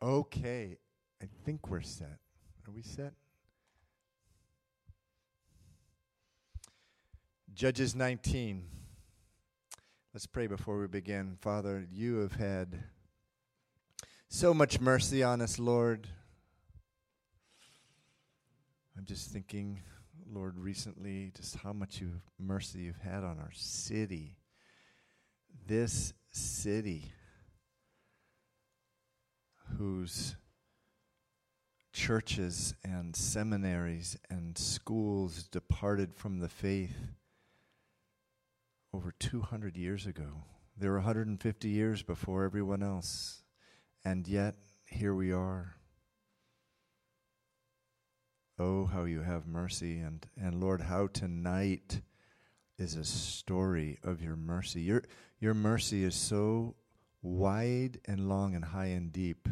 Okay, I think we're set. Are we set? Judges 19. Let's pray before we begin. Father, you have had so much mercy on us, Lord. I'm just thinking, Lord, recently, just how much you, mercy you've had on our city. This city whose churches and seminaries and schools departed from the faith over 200 years ago. They were 150 years before everyone else. And yet, here we are. Oh, how you have mercy. And, and Lord, how tonight is a story of your mercy. Your, your mercy is so wide and long and high and deep.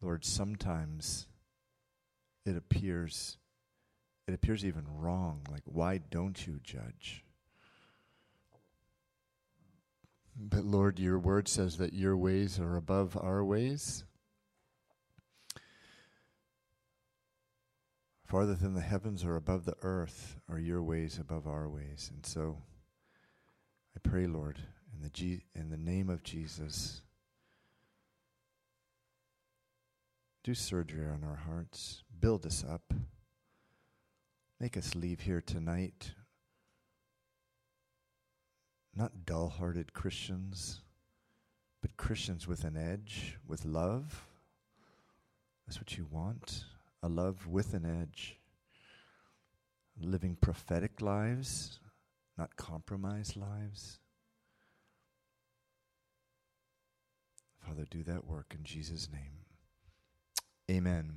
Lord, sometimes it appears it appears even wrong. Like, why don't you judge? But Lord, your word says that your ways are above our ways. Farther than the heavens are above the earth are your ways above our ways. And so I pray, Lord, in the, in the name of Jesus, do surgery on our hearts, build us up, make us leave here tonight not dull hearted Christians, but Christians with an edge, with love. That's what you want a love with an edge. Living prophetic lives, not compromised lives. Father, do that work in Jesus' name. Amen.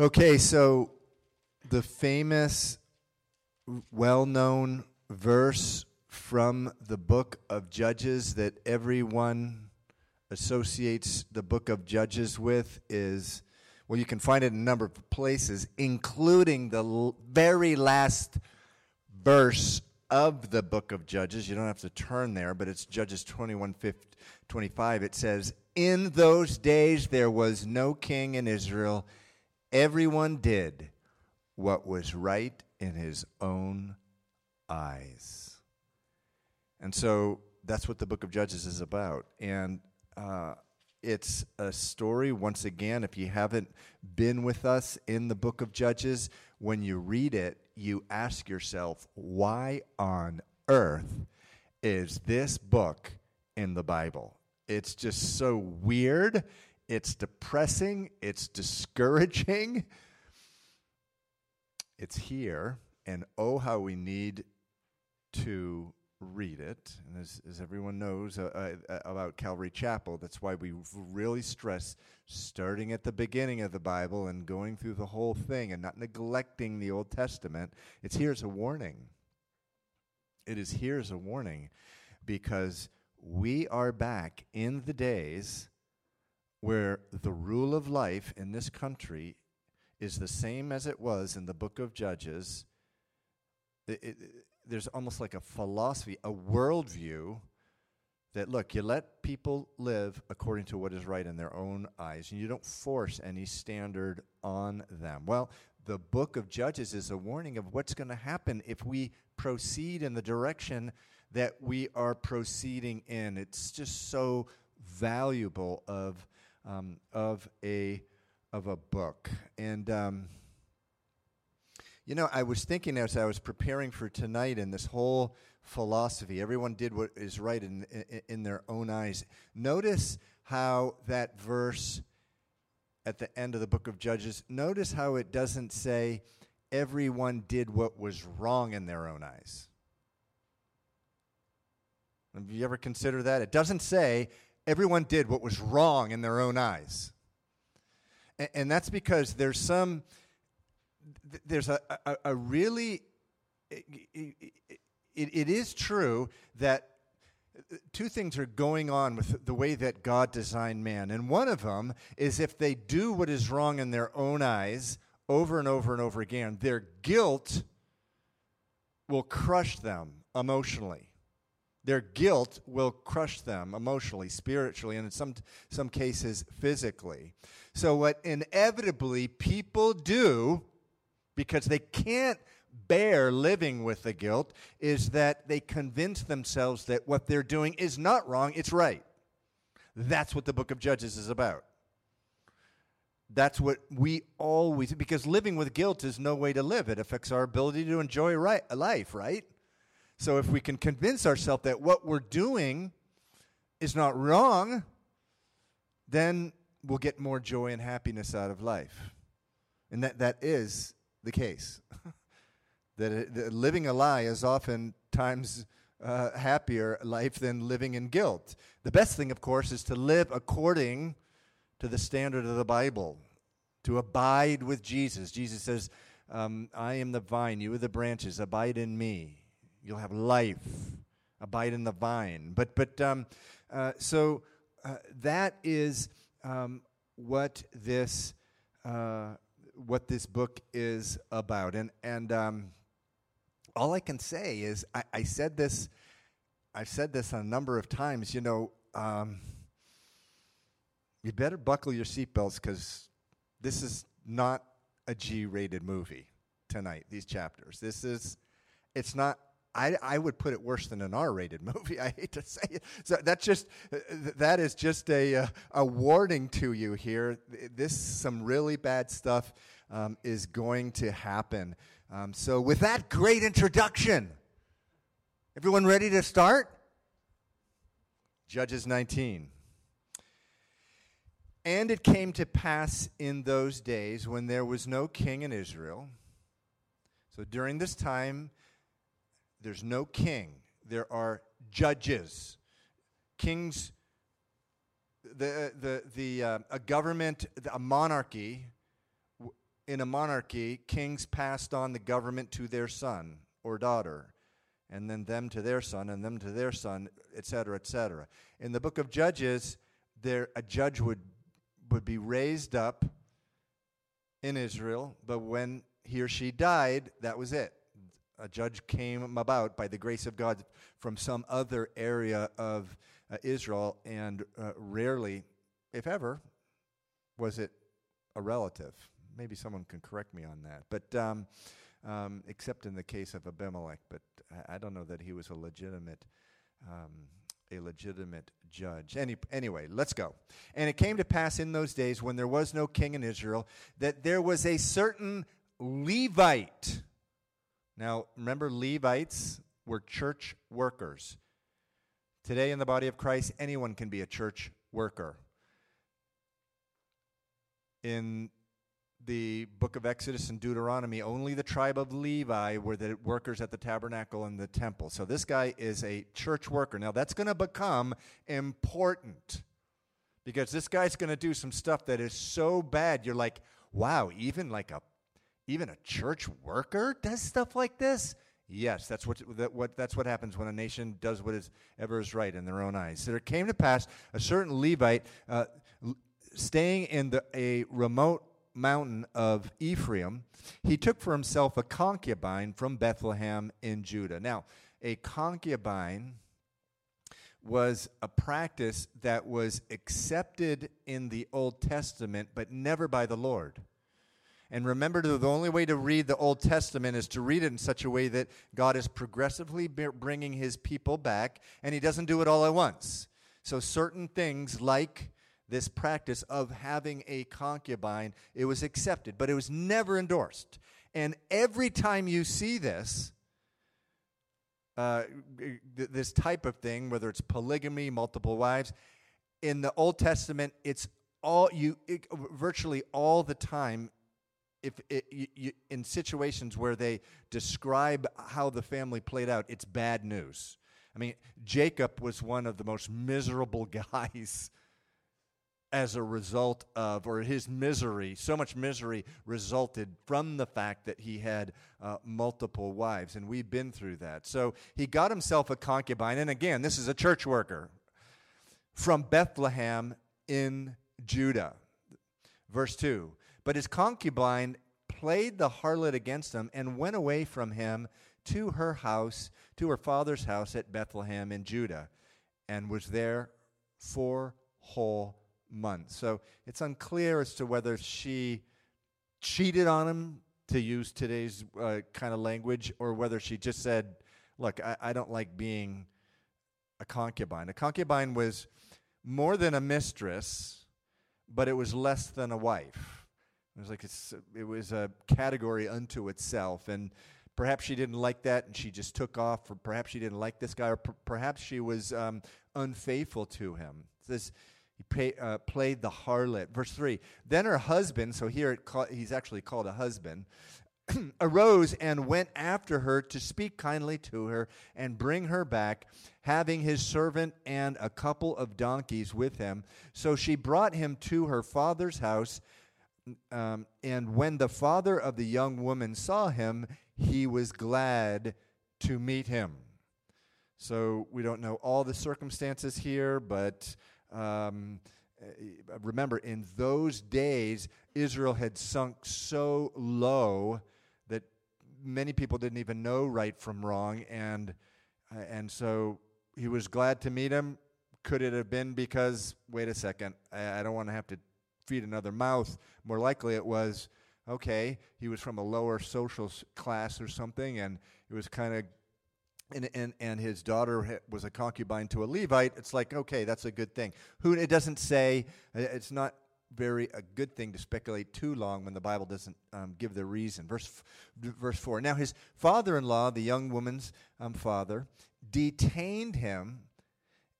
Okay, so the famous, well known verse from the book of Judges that everyone associates the book of Judges with is, well, you can find it in a number of places, including the l- very last verse of the book of Judges. You don't have to turn there, but it's Judges 21 25. It says, In those days there was no king in Israel. Everyone did what was right in his own eyes. And so that's what the book of Judges is about. And uh, it's a story, once again, if you haven't been with us in the book of Judges, when you read it, you ask yourself, why on earth is this book in the Bible? It's just so weird. It's depressing. It's discouraging. It's here. And oh, how we need to read it. And as, as everyone knows uh, uh, about Calvary Chapel, that's why we really stress starting at the beginning of the Bible and going through the whole thing and not neglecting the Old Testament. It's here as a warning. It is here as a warning because we are back in the days where the rule of life in this country is the same as it was in the book of Judges. It, it, there's almost like a philosophy, a worldview that look, you let people live according to what is right in their own eyes, and you don't force any standard on them. Well, the book of Judges is a warning of what's going to happen if we proceed in the direction that we are proceeding in. It's just so valuable of um, of a of a book, and. Um, you know, I was thinking as I was preparing for tonight and this whole philosophy, everyone did what is right in, in, in their own eyes. Notice how that verse at the end of the book of Judges, notice how it doesn't say everyone did what was wrong in their own eyes. Have you ever considered that? It doesn't say everyone did what was wrong in their own eyes. And, and that's because there's some there's a, a, a really, it, it, it is true that uh, two things are going on with the way that God designed man. And one of them is if they do what is wrong in their own eyes over and over and over again, their guilt will crush them emotionally. Their guilt will crush them emotionally, spiritually, and in some, some cases, physically. So, what inevitably people do, because they can't bear living with the guilt, is that they convince themselves that what they're doing is not wrong, it's right. That's what the book of Judges is about. That's what we always, because living with guilt is no way to live. It affects our ability to enjoy right, life, right? So if we can convince ourselves that what we're doing is not wrong, then we'll get more joy and happiness out of life. And that, that is the case. that, it, that, living a lie is oftentimes uh, happier life than living in guilt. The best thing, of course, is to live according to the standard of the Bible, to abide with Jesus. Jesus says, um, I am the vine, you are the branches, abide in me. You'll have life, abide in the vine. But, but um, uh, so uh, that is um, what this. Uh, what this book is about, and and um, all I can say is I, I, said this. I've said this a number of times. You know, um, you better buckle your seatbelts because this is not a G-rated movie tonight. These chapters. This is. It's not. I, I would put it worse than an R-rated movie. I hate to say it. So that's just that is just a uh, a warning to you here. This some really bad stuff um, is going to happen. Um, so with that great introduction, everyone ready to start? Judges 19. And it came to pass in those days when there was no king in Israel. So during this time, there's no king. There are judges. Kings, the, the, the, uh, a government, a monarchy, in a monarchy, kings passed on the government to their son or daughter, and then them to their son, and them to their son, etc., etc. In the book of Judges, there a judge would would be raised up in Israel, but when he or she died, that was it. A judge came about by the grace of God from some other area of uh, Israel, and uh, rarely, if ever, was it a relative. Maybe someone can correct me on that. But um, um, except in the case of Abimelech, but I, don't know that he was a legitimate um, a legitimate judge. Any, anyway, let's go. And it came to pass in those days when there was no king in Israel that there was a certain Levite. Now, remember, Levites were church workers. Today, in the body of Christ, anyone can be a church worker. In the book of Exodus and Deuteronomy, only the tribe of Levi were the workers at the tabernacle and the temple. So this guy is a church worker. Now that's going to become important because this guy's going to do some stuff that is so bad. You're like, wow, even like a even a church worker does stuff like this. Yes, that's what, that, what, that's what happens when a nation does what is ever is right in their own eyes. So there came to pass a certain Levite uh, staying in the, a remote mountain of Ephraim, he took for himself a concubine from Bethlehem in Judah. Now, a concubine was a practice that was accepted in the Old Testament, but never by the Lord. And remember, the only way to read the Old Testament is to read it in such a way that God is progressively bringing his people back, and he doesn't do it all at once. So, certain things like this practice of having a concubine, it was accepted, but it was never endorsed. And every time you see this, uh, this type of thing, whether it's polygamy, multiple wives, in the Old Testament, it's all you it, virtually all the time. If it, you, you, in situations where they describe how the family played out, it's bad news. I mean, Jacob was one of the most miserable guys as a result of, or his misery, so much misery resulted from the fact that he had uh, multiple wives. And we've been through that. So he got himself a concubine. And again, this is a church worker from Bethlehem in Judah. Verse 2 But his concubine played the harlot against him and went away from him to her house, to her father's house at Bethlehem in Judah, and was there four whole months. So it's unclear as to whether she cheated on him, to use today's uh, kind of language, or whether she just said, Look, I, I don't like being a concubine. A concubine was more than a mistress, but it was less than a wife. It was like it was a category unto itself, and perhaps she didn't like that, and she just took off. Or perhaps she didn't like this guy, or perhaps she was um, unfaithful to him. This he pay, uh, played the harlot. Verse 3 Then her husband, so here ca- he's actually called a husband, arose and went after her to speak kindly to her and bring her back, having his servant and a couple of donkeys with him. So she brought him to her father's house. Um, and when the father of the young woman saw him, he was glad to meet him. So we don't know all the circumstances here, but um, eh, remember, in those days, Israel had sunk so low that many people didn't even know right from wrong, and uh, and so he was glad to meet him. Could it have been because wait a second, I, I don't want to have to feed another mouth? More likely, it was okay. He was from a lower social class or something, and it was kind of and, and, and his daughter was a concubine to a Levite, it's like, okay, that's a good thing. Who It doesn't say, uh, it's not very a good thing to speculate too long when the Bible doesn't um, give the reason. Verse, verse 4 Now his father in law, the young woman's um, father, detained him,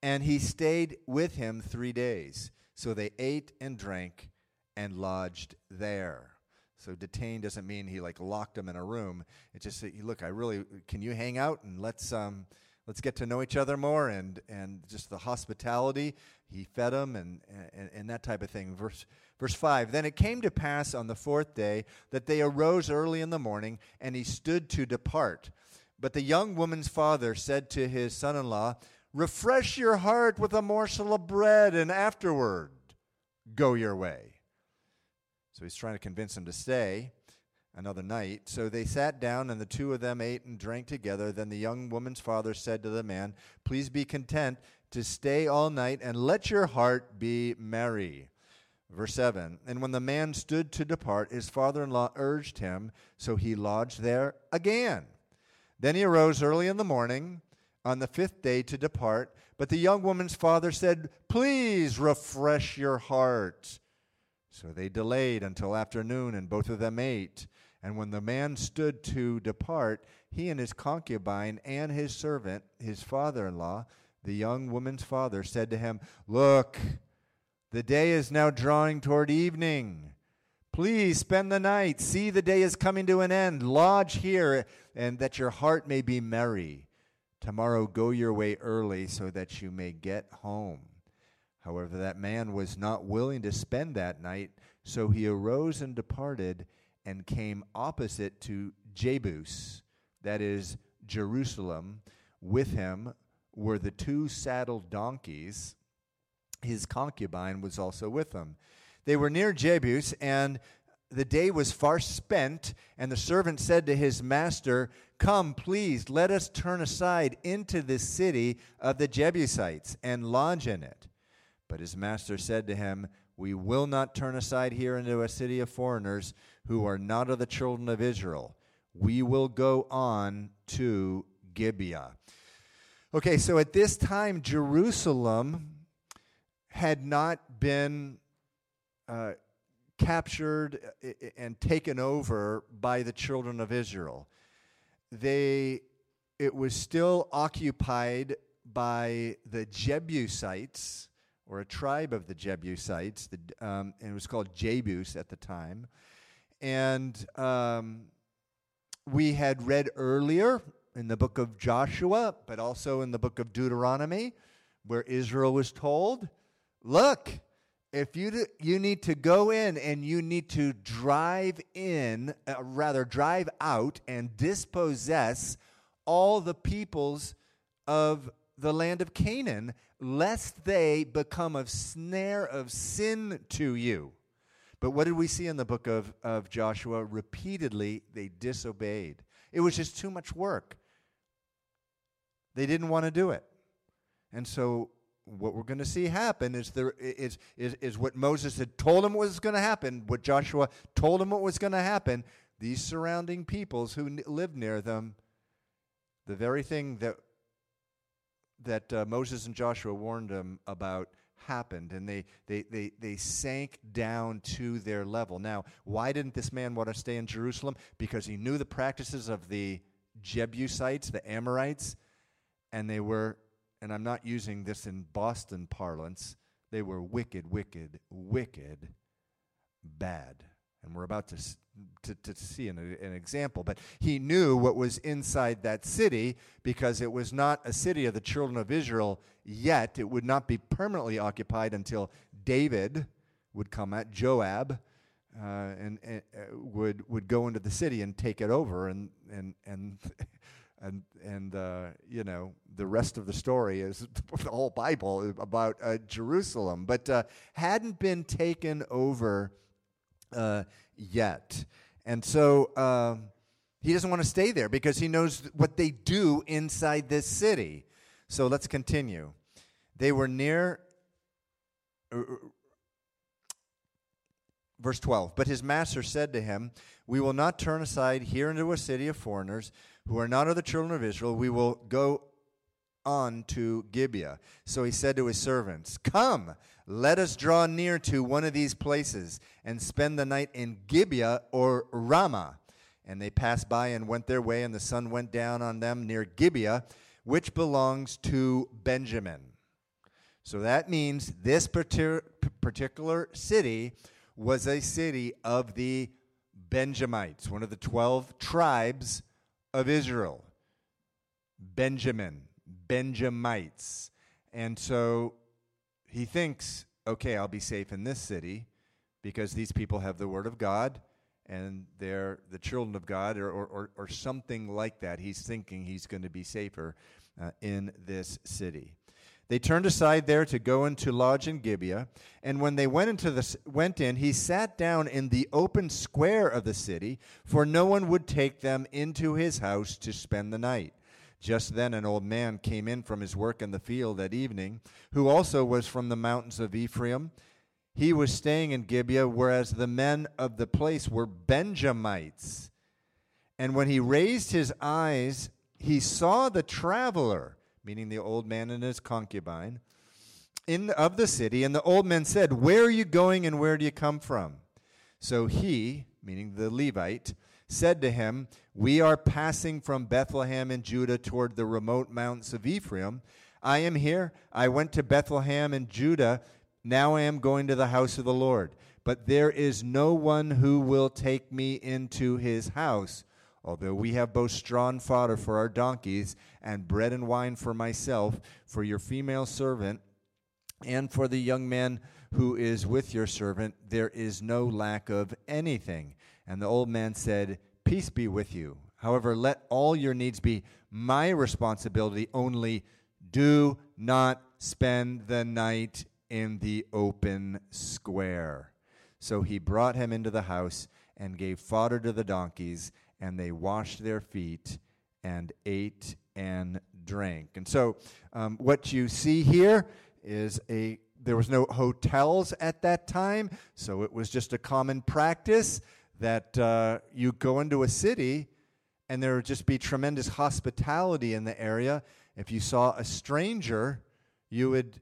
and he stayed with him three days. So they ate and drank and lodged there. So detained doesn't mean he like locked him in a room. It just said, look, I really can you hang out and let's um let's get to know each other more and and just the hospitality. He fed them and and, and that type of thing. Verse verse five. Then it came to pass on the fourth day that they arose early in the morning and he stood to depart. But the young woman's father said to his son-in-law, Refresh your heart with a morsel of bread, and afterward go your way. So he's trying to convince him to stay another night. So they sat down, and the two of them ate and drank together. Then the young woman's father said to the man, Please be content to stay all night, and let your heart be merry. Verse 7 And when the man stood to depart, his father in law urged him, so he lodged there again. Then he arose early in the morning on the fifth day to depart. But the young woman's father said, Please refresh your heart so they delayed until afternoon, and both of them ate. And when the man stood to depart, he and his concubine and his servant, his father in law, the young woman's father, said to him, Look, the day is now drawing toward evening. Please spend the night. See, the day is coming to an end. Lodge here, and that your heart may be merry. Tomorrow go your way early, so that you may get home. However, that man was not willing to spend that night, so he arose and departed and came opposite to Jebus, that is, Jerusalem. With him were the two saddled donkeys. His concubine was also with him. They were near Jebus, and the day was far spent, and the servant said to his master, Come, please, let us turn aside into the city of the Jebusites and lodge in it. But his master said to him, We will not turn aside here into a city of foreigners who are not of the children of Israel. We will go on to Gibeah. Okay, so at this time, Jerusalem had not been uh, captured uh, and taken over by the children of Israel. They, it was still occupied by the Jebusites or a tribe of the Jebusites, the, um, and it was called Jebus at the time. And um, we had read earlier in the book of Joshua, but also in the book of Deuteronomy, where Israel was told, Look, if you, do, you need to go in and you need to drive in, uh, rather, drive out and dispossess all the peoples of the land of Canaan lest they become a snare of sin to you. But what did we see in the book of, of Joshua? Repeatedly, they disobeyed. It was just too much work. They didn't want to do it. And so what we're going to see happen is there is, is, is what Moses had told him was going to happen, what Joshua told him what was going to happen. These surrounding peoples who lived near them, the very thing that that uh, Moses and Joshua warned them about happened, and they, they, they, they sank down to their level. Now, why didn't this man want to stay in Jerusalem? Because he knew the practices of the Jebusites, the Amorites, and they were and I'm not using this in Boston parlance, they were wicked, wicked, wicked, bad. And we're about to, to, to see an, an example. But he knew what was inside that city because it was not a city of the children of Israel yet. It would not be permanently occupied until David would come at Joab. Uh, and, and uh, would would go into the city and take it over and and and and and uh, you know the rest of the story is the whole Bible about uh, Jerusalem, but uh, hadn't been taken over uh, yet, and so um, he doesn't want to stay there because he knows what they do inside this city. So let's continue. They were near. Uh, uh, verse 12. But his master said to him, We will not turn aside here into a city of foreigners who are not of the children of Israel, we will go on to Gibeah. So he said to his servants, Come, let us draw near to one of these places and spend the night in Gibeah or Ramah. And they passed by and went their way, and the sun went down on them near Gibeah, which belongs to Benjamin. So that means this particular city was a city of the Benjamites, one of the 12 tribes of Israel, Benjamin, Benjamites. And so he thinks, okay, I'll be safe in this city because these people have the word of God and they're the children of God or, or, or something like that. He's thinking he's going to be safer uh, in this city. They turned aside there to go into lodge in Gibeah, and when they went into the went in, he sat down in the open square of the city, for no one would take them into his house to spend the night. Just then an old man came in from his work in the field that evening, who also was from the mountains of Ephraim. He was staying in Gibeah, whereas the men of the place were Benjamites. And when he raised his eyes, he saw the traveler meaning the old man and his concubine, in of the city. And the old man said, Where are you going and where do you come from? So he, meaning the Levite, said to him, We are passing from Bethlehem in Judah toward the remote mountains of Ephraim. I am here. I went to Bethlehem in Judah. Now I am going to the house of the Lord. But there is no one who will take me into his house. Although we have both straw and fodder for our donkeys, and bread and wine for myself, for your female servant, and for the young man who is with your servant, there is no lack of anything. And the old man said, Peace be with you. However, let all your needs be my responsibility, only do not spend the night in the open square. So he brought him into the house and gave fodder to the donkeys and they washed their feet and ate and drank. And so, um, what you see here is a there was no hotels at that time, so it was just a common practice that uh, you go into a city and there would just be tremendous hospitality in the area. If you saw a stranger, you would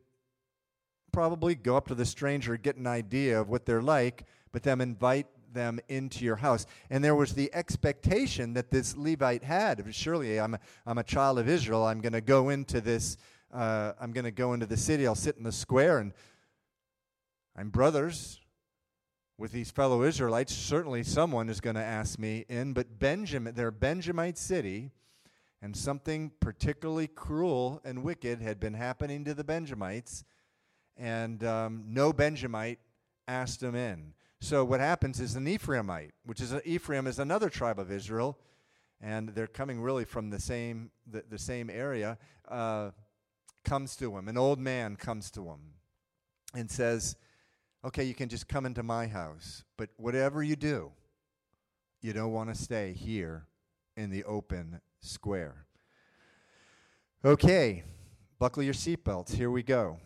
probably go up to the stranger, get an idea of what they're like, but then invite them into your house. And there was the expectation that this Levite had. Surely I'm a, I'm a child of Israel. I'm going to go into this, uh, I'm going to go into the city. I'll sit in the square and I'm brothers with these fellow Israelites. Certainly someone is going to ask me in. But Benjamin, their Benjamite city, and something particularly cruel and wicked had been happening to the Benjamites. And um, no Benjamite asked them in. So what happens is an Ephraimite, which is a, Ephraim is another tribe of Israel, and they're coming really from the same the, the same area. Uh, comes to him, an old man comes to him, and says, "Okay, you can just come into my house, but whatever you do, you don't want to stay here in the open square. Okay, buckle your seatbelts. Here we go.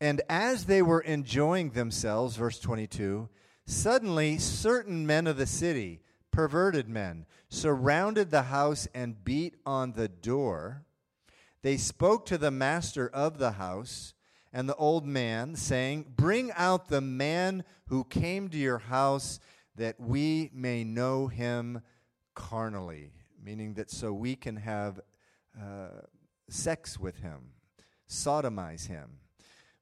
And as they were enjoying themselves, verse 22, suddenly certain men of the city, perverted men, surrounded the house and beat on the door. They spoke to the master of the house and the old man, saying, Bring out the man who came to your house that we may know him carnally, meaning that so we can have uh, sex with him, sodomize him.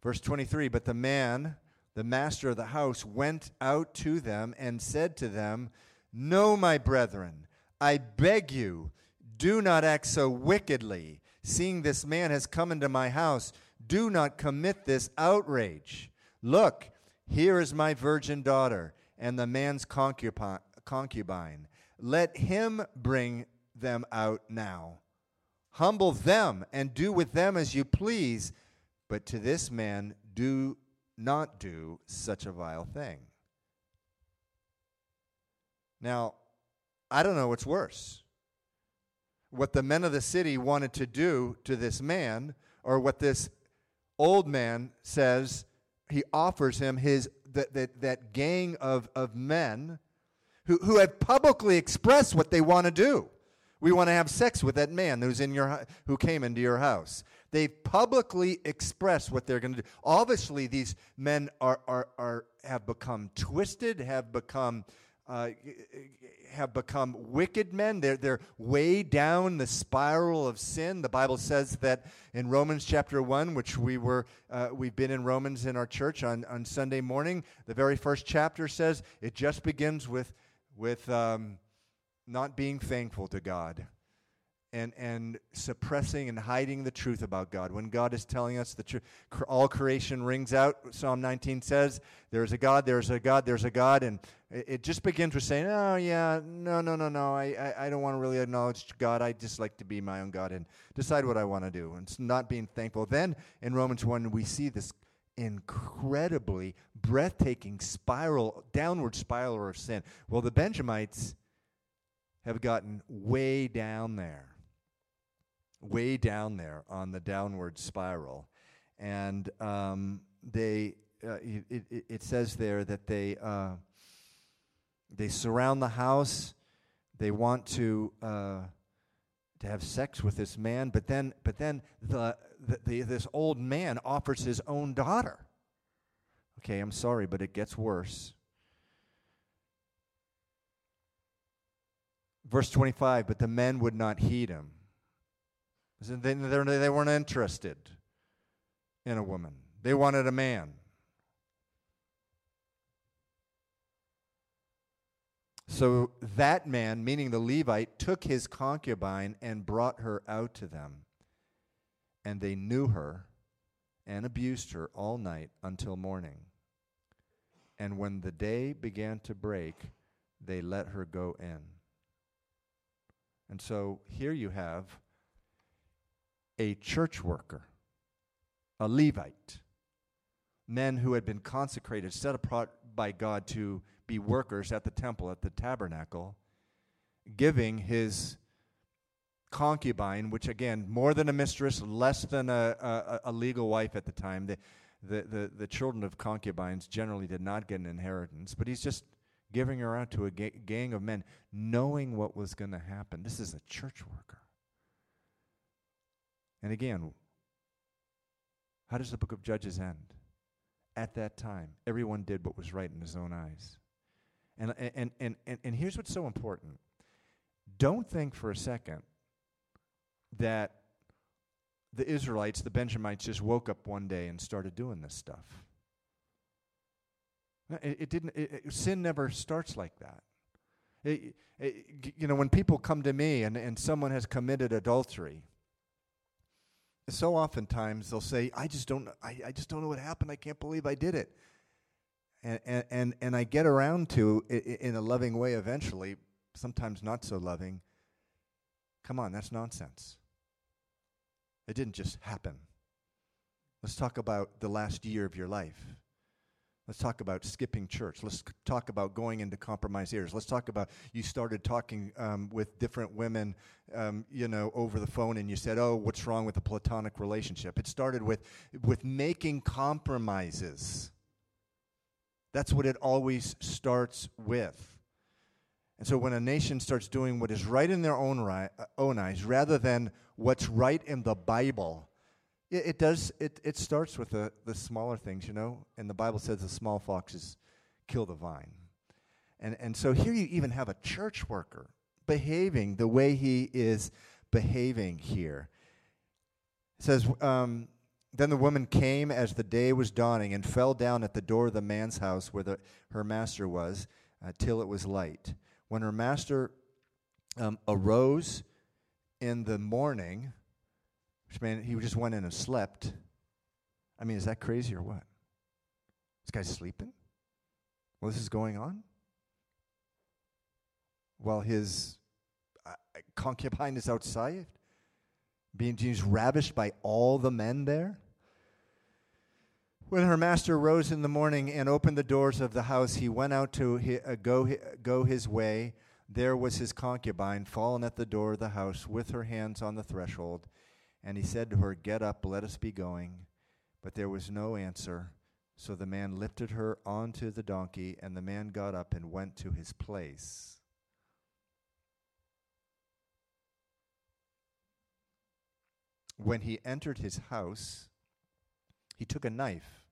Verse 23 But the man, the master of the house, went out to them and said to them, No, my brethren, I beg you, do not act so wickedly. Seeing this man has come into my house, do not commit this outrage. Look, here is my virgin daughter and the man's concubine. Let him bring them out now. Humble them and do with them as you please, but to this man do not do such a vile thing. Now, I don't know what's worse. What the men of the city wanted to do to this man, or what this old man says he offers him his that, that, that gang of, of men who, who have publicly expressed what they want to do. We want to have sex with that man who's in your who came into your house. They've publicly expressed what they're going to do. Obviously, these men are, are, are have become twisted, have become uh, have become wicked men. They're, they're way down the spiral of sin. The Bible says that in Romans chapter 1, which we were, uh, we've been in Romans in our church on, on Sunday morning, the very first chapter says it just begins with, with um, not being thankful to God and, and suppressing and hiding the truth about God. When God is telling us the truth, all creation rings out. Psalm 19 says, There's a God, there's a God, there's a God. And it, just begins with saying, Oh, yeah, no, no, no, no. I, I, I, don't want to really acknowledge God. I just like to be my own God and decide what I want to do. And it's not being thankful. Then in Romans 1, we see this incredibly breathtaking spiral, downward spiral of sin. Well, the Benjamites have gotten way down there way down there on the downward spiral. And um, they, uh, it, it, it, says there that they, uh, they surround the house. They want to, uh, to have sex with this man, but then, but then the, the, the, this old man offers his own daughter. Okay, I'm sorry, but it gets worse. Verse 25, but the men would not heed him. They, weren't interested in a woman, they wanted a man. So that man, meaning the Levite, took his concubine and brought her out to them. And they knew her and abused her all night until morning. And when the day began to break, they let her go in. And so here you have a church worker, a Levite, men who had been consecrated, set apart by God to be workers at the temple, at the tabernacle, giving his concubine, which again, more than a mistress, less than a, a, a legal wife at the time. The, the, the, the, children of concubines generally did not get an inheritance, but he's just giving her out to a ga- gang of men, knowing what was going to happen. This is a church worker. And again, how does the book of Judges end? At that time, everyone did what was right in his own eyes. And, and, and, and, and here's what's so important don't think for a second that the Israelites, the Benjamites, just woke up one day and started doing this stuff. It, it didn't. It, it, sin never starts like that. you know, when people come to me and, and someone has committed adultery, so oftentimes they'll say, I just don't I, I just don't know what happened. I can't believe I did it. And, and, and, I get around to, in a loving way eventually, sometimes not so loving, come on, that's nonsense. It didn't just happen. Let's talk about the last year of your life. Let's talk about skipping church. Let's talk about going into compromised areas. Let's talk about you started talking um, with different women, um, you know, over the phone, and you said, "Oh, what's wrong with a platonic relationship?" It started with with making compromises. That's what it always starts with. And so, when a nation starts doing what is right in their own right, uh, own eyes, rather than what's right in the Bible, it, it does. It, it starts with the, the smaller things, you know. And the Bible says the small foxes kill the vine. And, and so here you even have a church worker behaving the way he is behaving here. It says, um, Then the woman came as the day was dawning and fell down at the door of the man's house where the, her master was uh, till it was light. When her master um, arose in the morning, which meant he just went in and slept. I mean, is that crazy or what? This guy's sleeping? Well, this is going on? While his uh, concubine is outside, being he's ravished by all the men there? When her master rose in the morning and opened the doors of the house, he went out to hi, uh, go, go his way. There was his concubine fallen at the door of the house with her hands on the threshold. And he said to her, Get up, let us be going. But there was no answer. So the man lifted her onto the donkey, and the man got up and went to his place. When he entered his house, he took a knife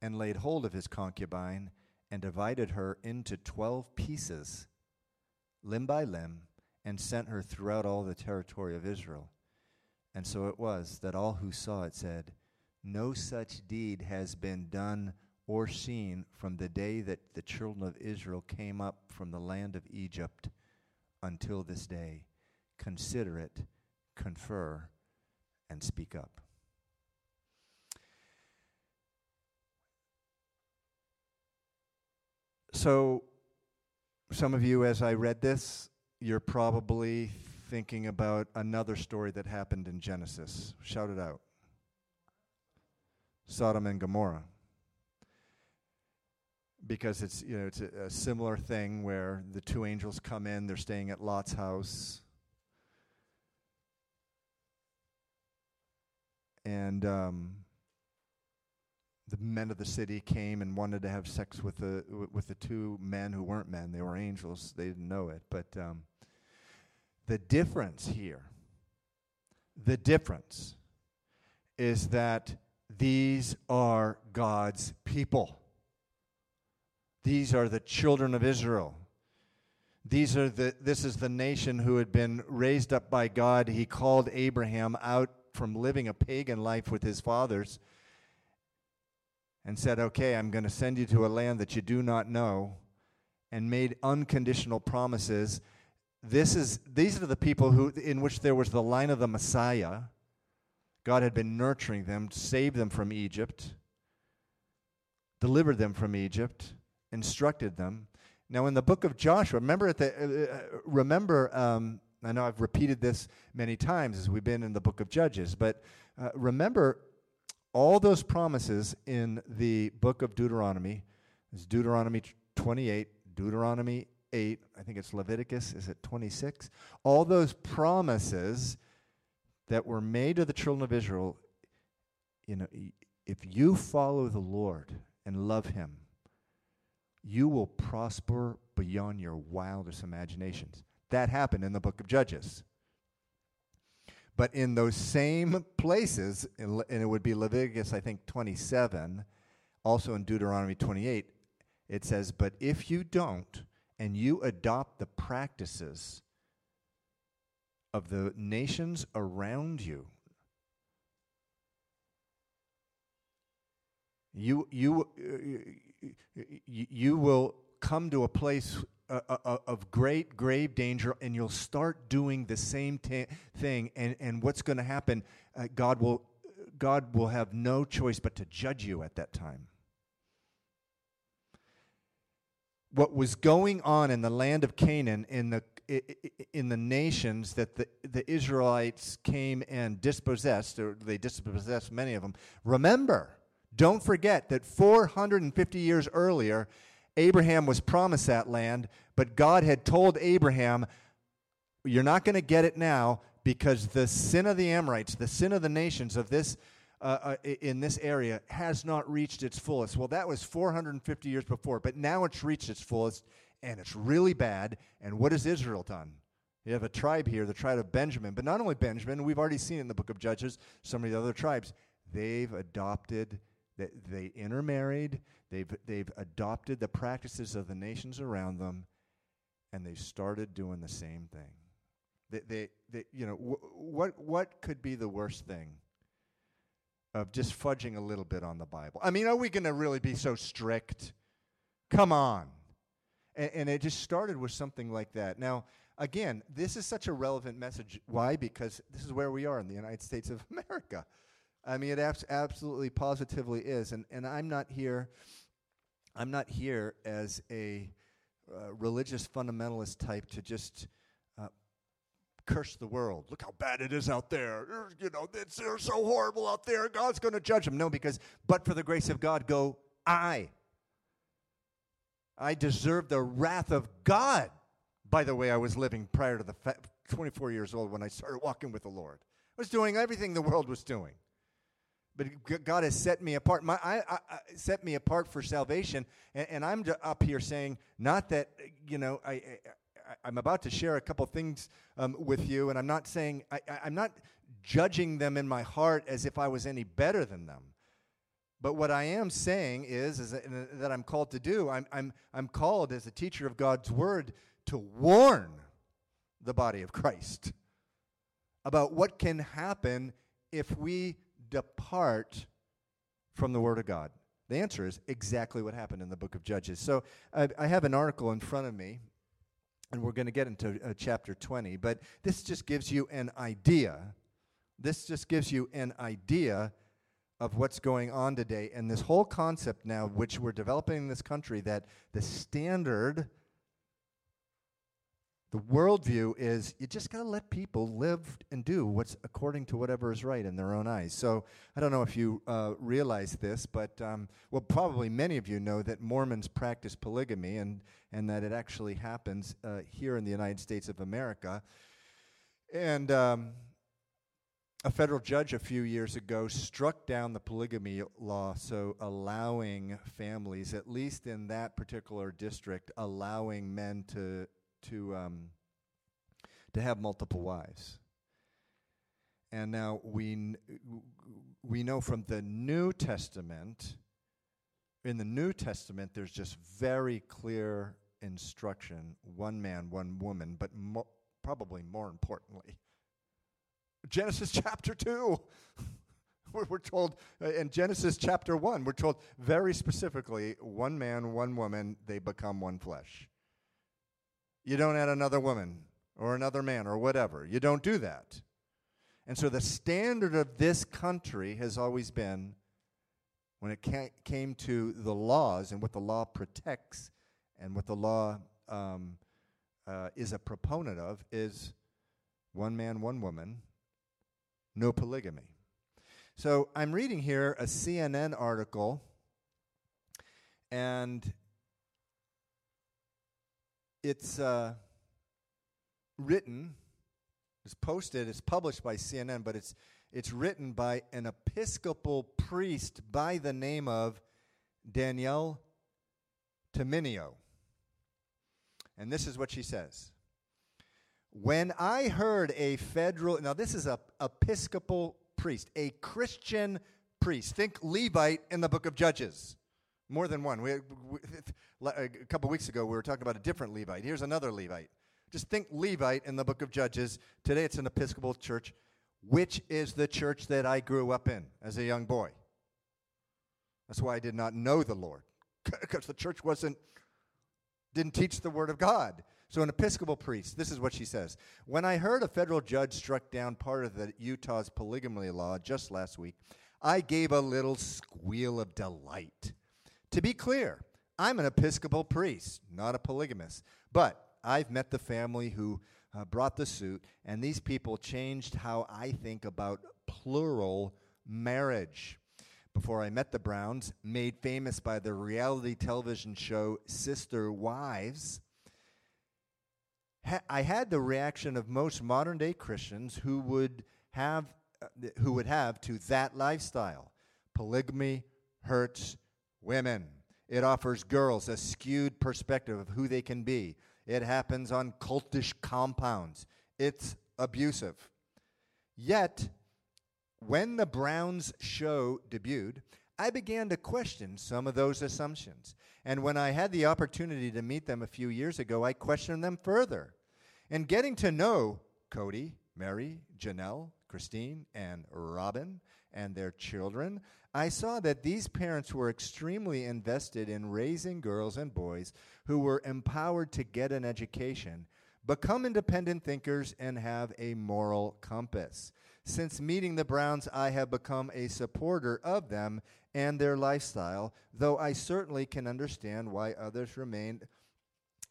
and laid hold of his concubine and divided her into twelve pieces, limb by limb, and sent her throughout all the territory of Israel. And so it was that all who saw it said, No such deed has been done or seen from the day that the children of Israel came up from the land of Egypt until this day. Consider it, confer, and speak up. So, some of you, as I read this, you're probably thinking about another story that happened in Genesis. Shout it out Sodom and Gomorrah. Because it's, you know, it's a, a similar thing where the two angels come in, they're staying at Lot's house. And um, the men of the city came and wanted to have sex with the with the two men who weren't men; they were angels. They didn't know it, but um, the difference here, the difference is that these are God's people. These are the children of Israel. These are the, this is the nation who had been raised up by God. He called Abraham out from living a pagan life with his fathers and said, Okay, I'm going to send you to a land that you do not know, and made unconditional promises this is, these are the people who, in which there was the line of the Messiah. God had been nurturing them, saved them from Egypt, delivered them from Egypt, instructed them. Now, in the book of Joshua, remember at the, uh, uh, remember. Um, I know I've repeated this many times as we've been in the book of Judges, but uh, remember all those promises in the book of Deuteronomy. It's Deuteronomy 28, Deuteronomy 8, I think it's Leviticus, is it 26? All those promises that were made to the children of Israel, you know, if you follow the Lord and love him, you will prosper beyond your wildest imaginations. That happened in the book of Judges. But in those same places, and it would be Leviticus, I think, 27, also in Deuteronomy 28, it says, But if you don't, and you adopt the practices of the nations around you, you, you, uh, you will come to a place uh, uh, of great grave danger and you'll start doing the same t- thing and, and what's going to happen uh, god will god will have no choice but to judge you at that time what was going on in the land of Canaan, in the, in the nations that the, the Israelites came and dispossessed, or they dispossessed many of them. Remember, Don't forget that 450 years earlier, Abraham was promised that land, but God had told Abraham, You're not going to get it now because the sin of the Amorites, the sin of the nations of this. Uh, uh, in this area has not reached its fullest. Well, that was 450 years before, but now it's reached its fullest, and it's really bad. And what has Israel done? You have a tribe here, the tribe of Benjamin, but not only Benjamin, we've already seen in the book of Judges, some of the other tribes. They've adopted, they, they intermarried, they've, they've adopted the practices of the nations around them, and they started doing the same thing. They, they, they you know, wh- what, what could be the worst thing of just fudging a little bit on the Bible? I mean, are we going to really be so strict? Come on. And, and it just started with something like that. Now, again, this is such a relevant message. Why? Because this is where we are in the United States of America. I mean, it abs- absolutely, positively is. And, and I'm not here. I'm not here as a uh, religious fundamentalist type to just curse the world. Look how bad it is out there. You know, it's, they're so horrible out there. God's going to judge them. No, because but for the grace of God, go I. I deserve the wrath of God by the way I was living prior to the fa- 24 years old when I started walking with the Lord. I was doing everything the world was doing. But God has set me apart. My, I, I, I set me apart for salvation, and, and I'm up here saying, not that you know, I, I am about to share a couple things um, with you, and I'm not saying I, I'm not judging them in my heart as if I was any better than them. But what I am saying is, is that, that I'm called to do. I'm, I'm, I'm called as a teacher of God's word to warn the body of Christ about what can happen if we depart from the Word of God? The answer is exactly what happened in the book of Judges. So I, I have an article in front of me, and we're going to get into uh, chapter 20, but this just gives you an idea. This just gives you an idea of what's going on today. And this whole concept now, which we're developing in this country, that the standard the worldview is you just got to let people live and do what's according to whatever is right in their own eyes. So I don't know if you uh, realize this, but um, well, probably many of you know that Mormons practice polygamy and, and that it actually happens uh, here in the United States of America. And um, a federal judge a few years ago struck down the polygamy law, so allowing families, at least in that particular district, allowing men to to um, to have multiple wives. And now we n- we know from the New Testament. In the New Testament, there's just very clear instruction: one man, one woman. But mo- probably more importantly, Genesis chapter two. we're told uh, in Genesis chapter 1, we're told very specifically one man, one woman, they become one flesh. You don't add another woman or another man or whatever. You don't do that. And so the standard of this country has always been when it came to the laws and what the law protects and what the law um, uh, is a proponent of is one man, one woman, no polygamy. So I'm reading here a CNN article, and it's uh, written, it's posted, it's published by CNN, but it's it's written by an Episcopal priest by the name of Danielle Tumminio. And this is what she says. When I heard a federal, now this is a Episcopal priest, a Christian priest. Think Levite in the book of Judges. More than one. We, we, a couple weeks ago, we were talking about a different Levite. Here's another Levite. Just think Levite in the book of Judges. Today it's an Episcopal church, which is the church that I grew up in as a young boy. That's why I did not know the Lord, because the church wasn't, didn't teach the Word of God. So, an Episcopal priest, this is what she says. When I heard a federal judge struck down part of the Utah's polygamy law just last week, I gave a little squeal of delight. To be clear, I'm an Episcopal priest, not a polygamist, but I've met the family who uh, brought the suit, and these people changed how I think about plural marriage. before I met the Browns, made famous by the reality television show Sister Wives, ha- I had the reaction of most modern day Christians who would have uh, who would have to that lifestyle. Polygamy hurts women. It offers girls a skewed perspective of who they can be. It happens on cultish compounds. It's abusive. Yet, when the Browns show debuted, I began to question some of those assumptions. And when I had the opportunity to meet them a few years ago, I questioned them further. And getting to know Cody, Mary, Janelle, Christine, and Robin and their children, I saw that these parents were extremely invested in raising girls and boys who were empowered to get an education, become independent thinkers, and have a moral compass. Since meeting the Browns, I have become a supporter of them and their lifestyle, though I certainly can understand why others remain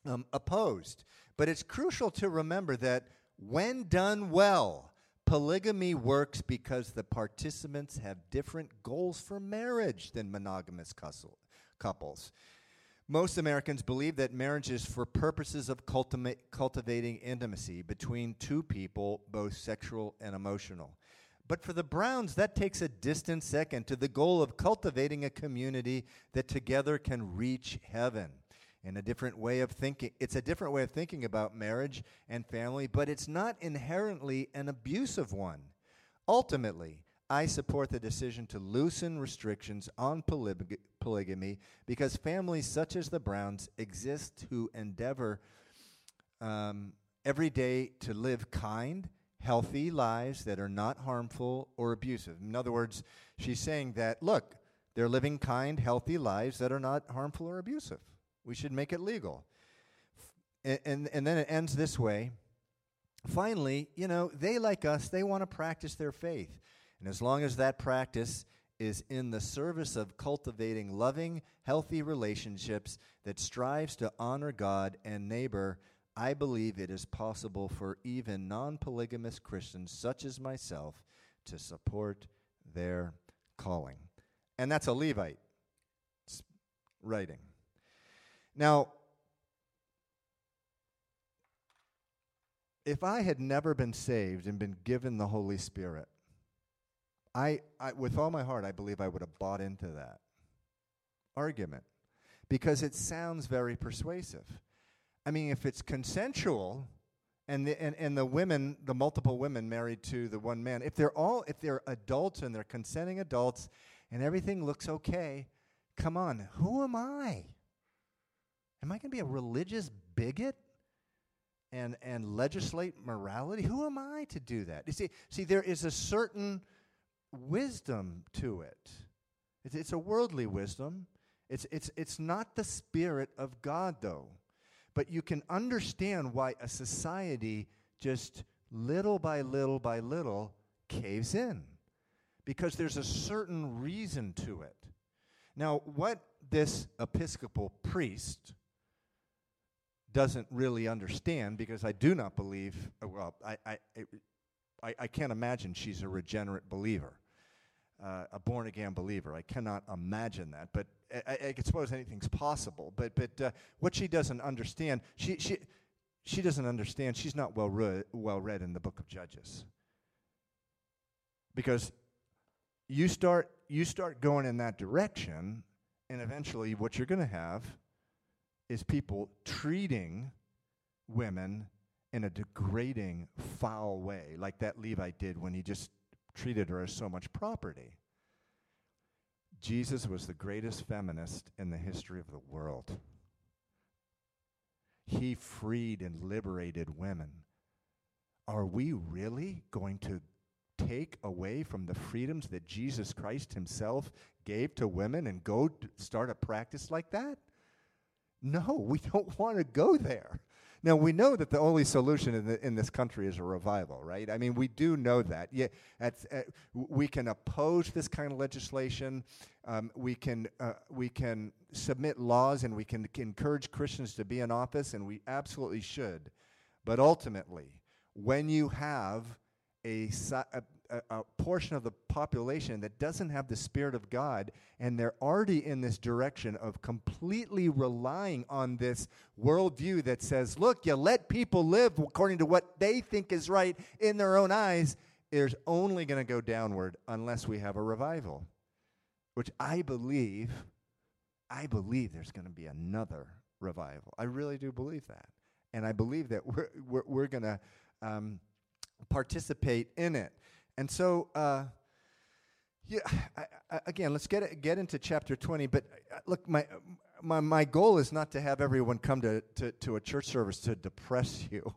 um, opposed. But it's crucial to remember that when done well, polygamy works because the participants have different goals for marriage than monogamous couples. Most Americans believe that marriage is for purposes of cultivating intimacy between two people, both sexual and emotional. But for the Browns, that takes a distant second to the goal of cultivating a community that together can reach heaven. In a different way of thinking, it's a different way of thinking about marriage and family, but it's not inherently an abusive one. Ultimately, I support the decision to loosen restrictions on polyg- polygamy because families such as the Browns exist who endeavor um, every day to live kind, healthy lives that are not harmful or abusive. In other words, she's saying that, look, they're living kind, healthy lives that are not harmful or abusive. We should make it legal. and, and, and then it ends this way. Finally, you know, they, like us, they want to practice their faith. And as long as that practice is in the service of cultivating loving, healthy relationships that strives to honor God and neighbor, I believe it is possible for even non polygamous Christians such as myself to support their calling. And that's a Levite writing. Now, if I had never been saved and been given the Holy Spirit, I, I, with all my heart, I believe I would have bought into that argument because it sounds very persuasive. I mean, if it's consensual, and the, and, and the women, the multiple women married to the one man, if they're all, if they're adults and they're consenting adults, and everything looks okay, come on, who am I? Am I going to be a religious bigot? and and legislate morality who am i to do that you see see there is a certain wisdom to it. It's, it's a worldly wisdom. It's, it's, it's not the Spirit of God, though. But you can understand why a society just little by little by little caves in. Because there's a certain reason to it. Now, what this Episcopal priest doesn't really understand, because I do not believe, well, I, I, I, I can't imagine she's a regenerate believer uh, a born again believer. I cannot imagine that, but I, I, suppose anything's possible. But but uh, what she doesn't understand, she she she doesn't understand. She's not well read, well read in the book of Judges, because you start you start going in that direction, and eventually, what you're going to have is people treating women in a degrading, foul way, like that Levite did when he just treated her as so much property. Jesus was the greatest feminist in the history of the world. He freed and liberated women. Are we really going to take away from the freedoms that Jesus Christ himself gave to women and go start a practice like that? No, we don't want to go there. Now, we know that the only solution in, the, in this country is a revival, right? I mean, we do know that. Yeah, uh, we can oppose this kind of legislation. Um, we, can, uh, we can submit laws and we can encourage Christians to be in office, and we absolutely should. But ultimately, when you have a, a, a, a, portion of the population that doesn't have the Spirit of God, and they're already in this direction of completely relying on this worldview that says, look, you let people live according to what they think is right in their own eyes, is only going to go downward unless we have a revival. Which I believe, I believe there's going to be another revival. I really do believe that. And I believe that we're, we're, we're going to. Um, participate in it. And so, uh, yeah, I, I, again, let's get get into chapter 20. But uh, look, my, my, my goal is not to have everyone come to, to, to a church service to depress you.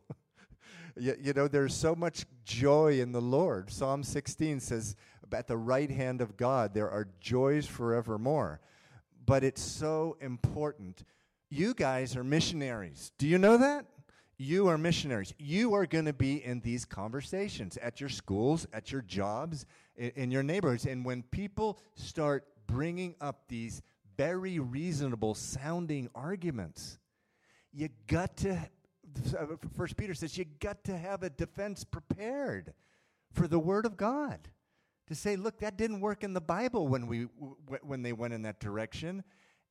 you. You know, there's so much joy in the Lord. Psalm 16 says, At the right hand of God, there are joys forevermore. But it's so important. You guys are missionaries. Do you know that? You are missionaries. You are going to be in these conversations at your schools, at your jobs, in, in, your neighborhoods. And when people start bringing up these very reasonable sounding arguments, you got to, First Peter says, you got to have a defense prepared for the Word of God. To say, look, that didn't work in the Bible when, we, when they went in that direction.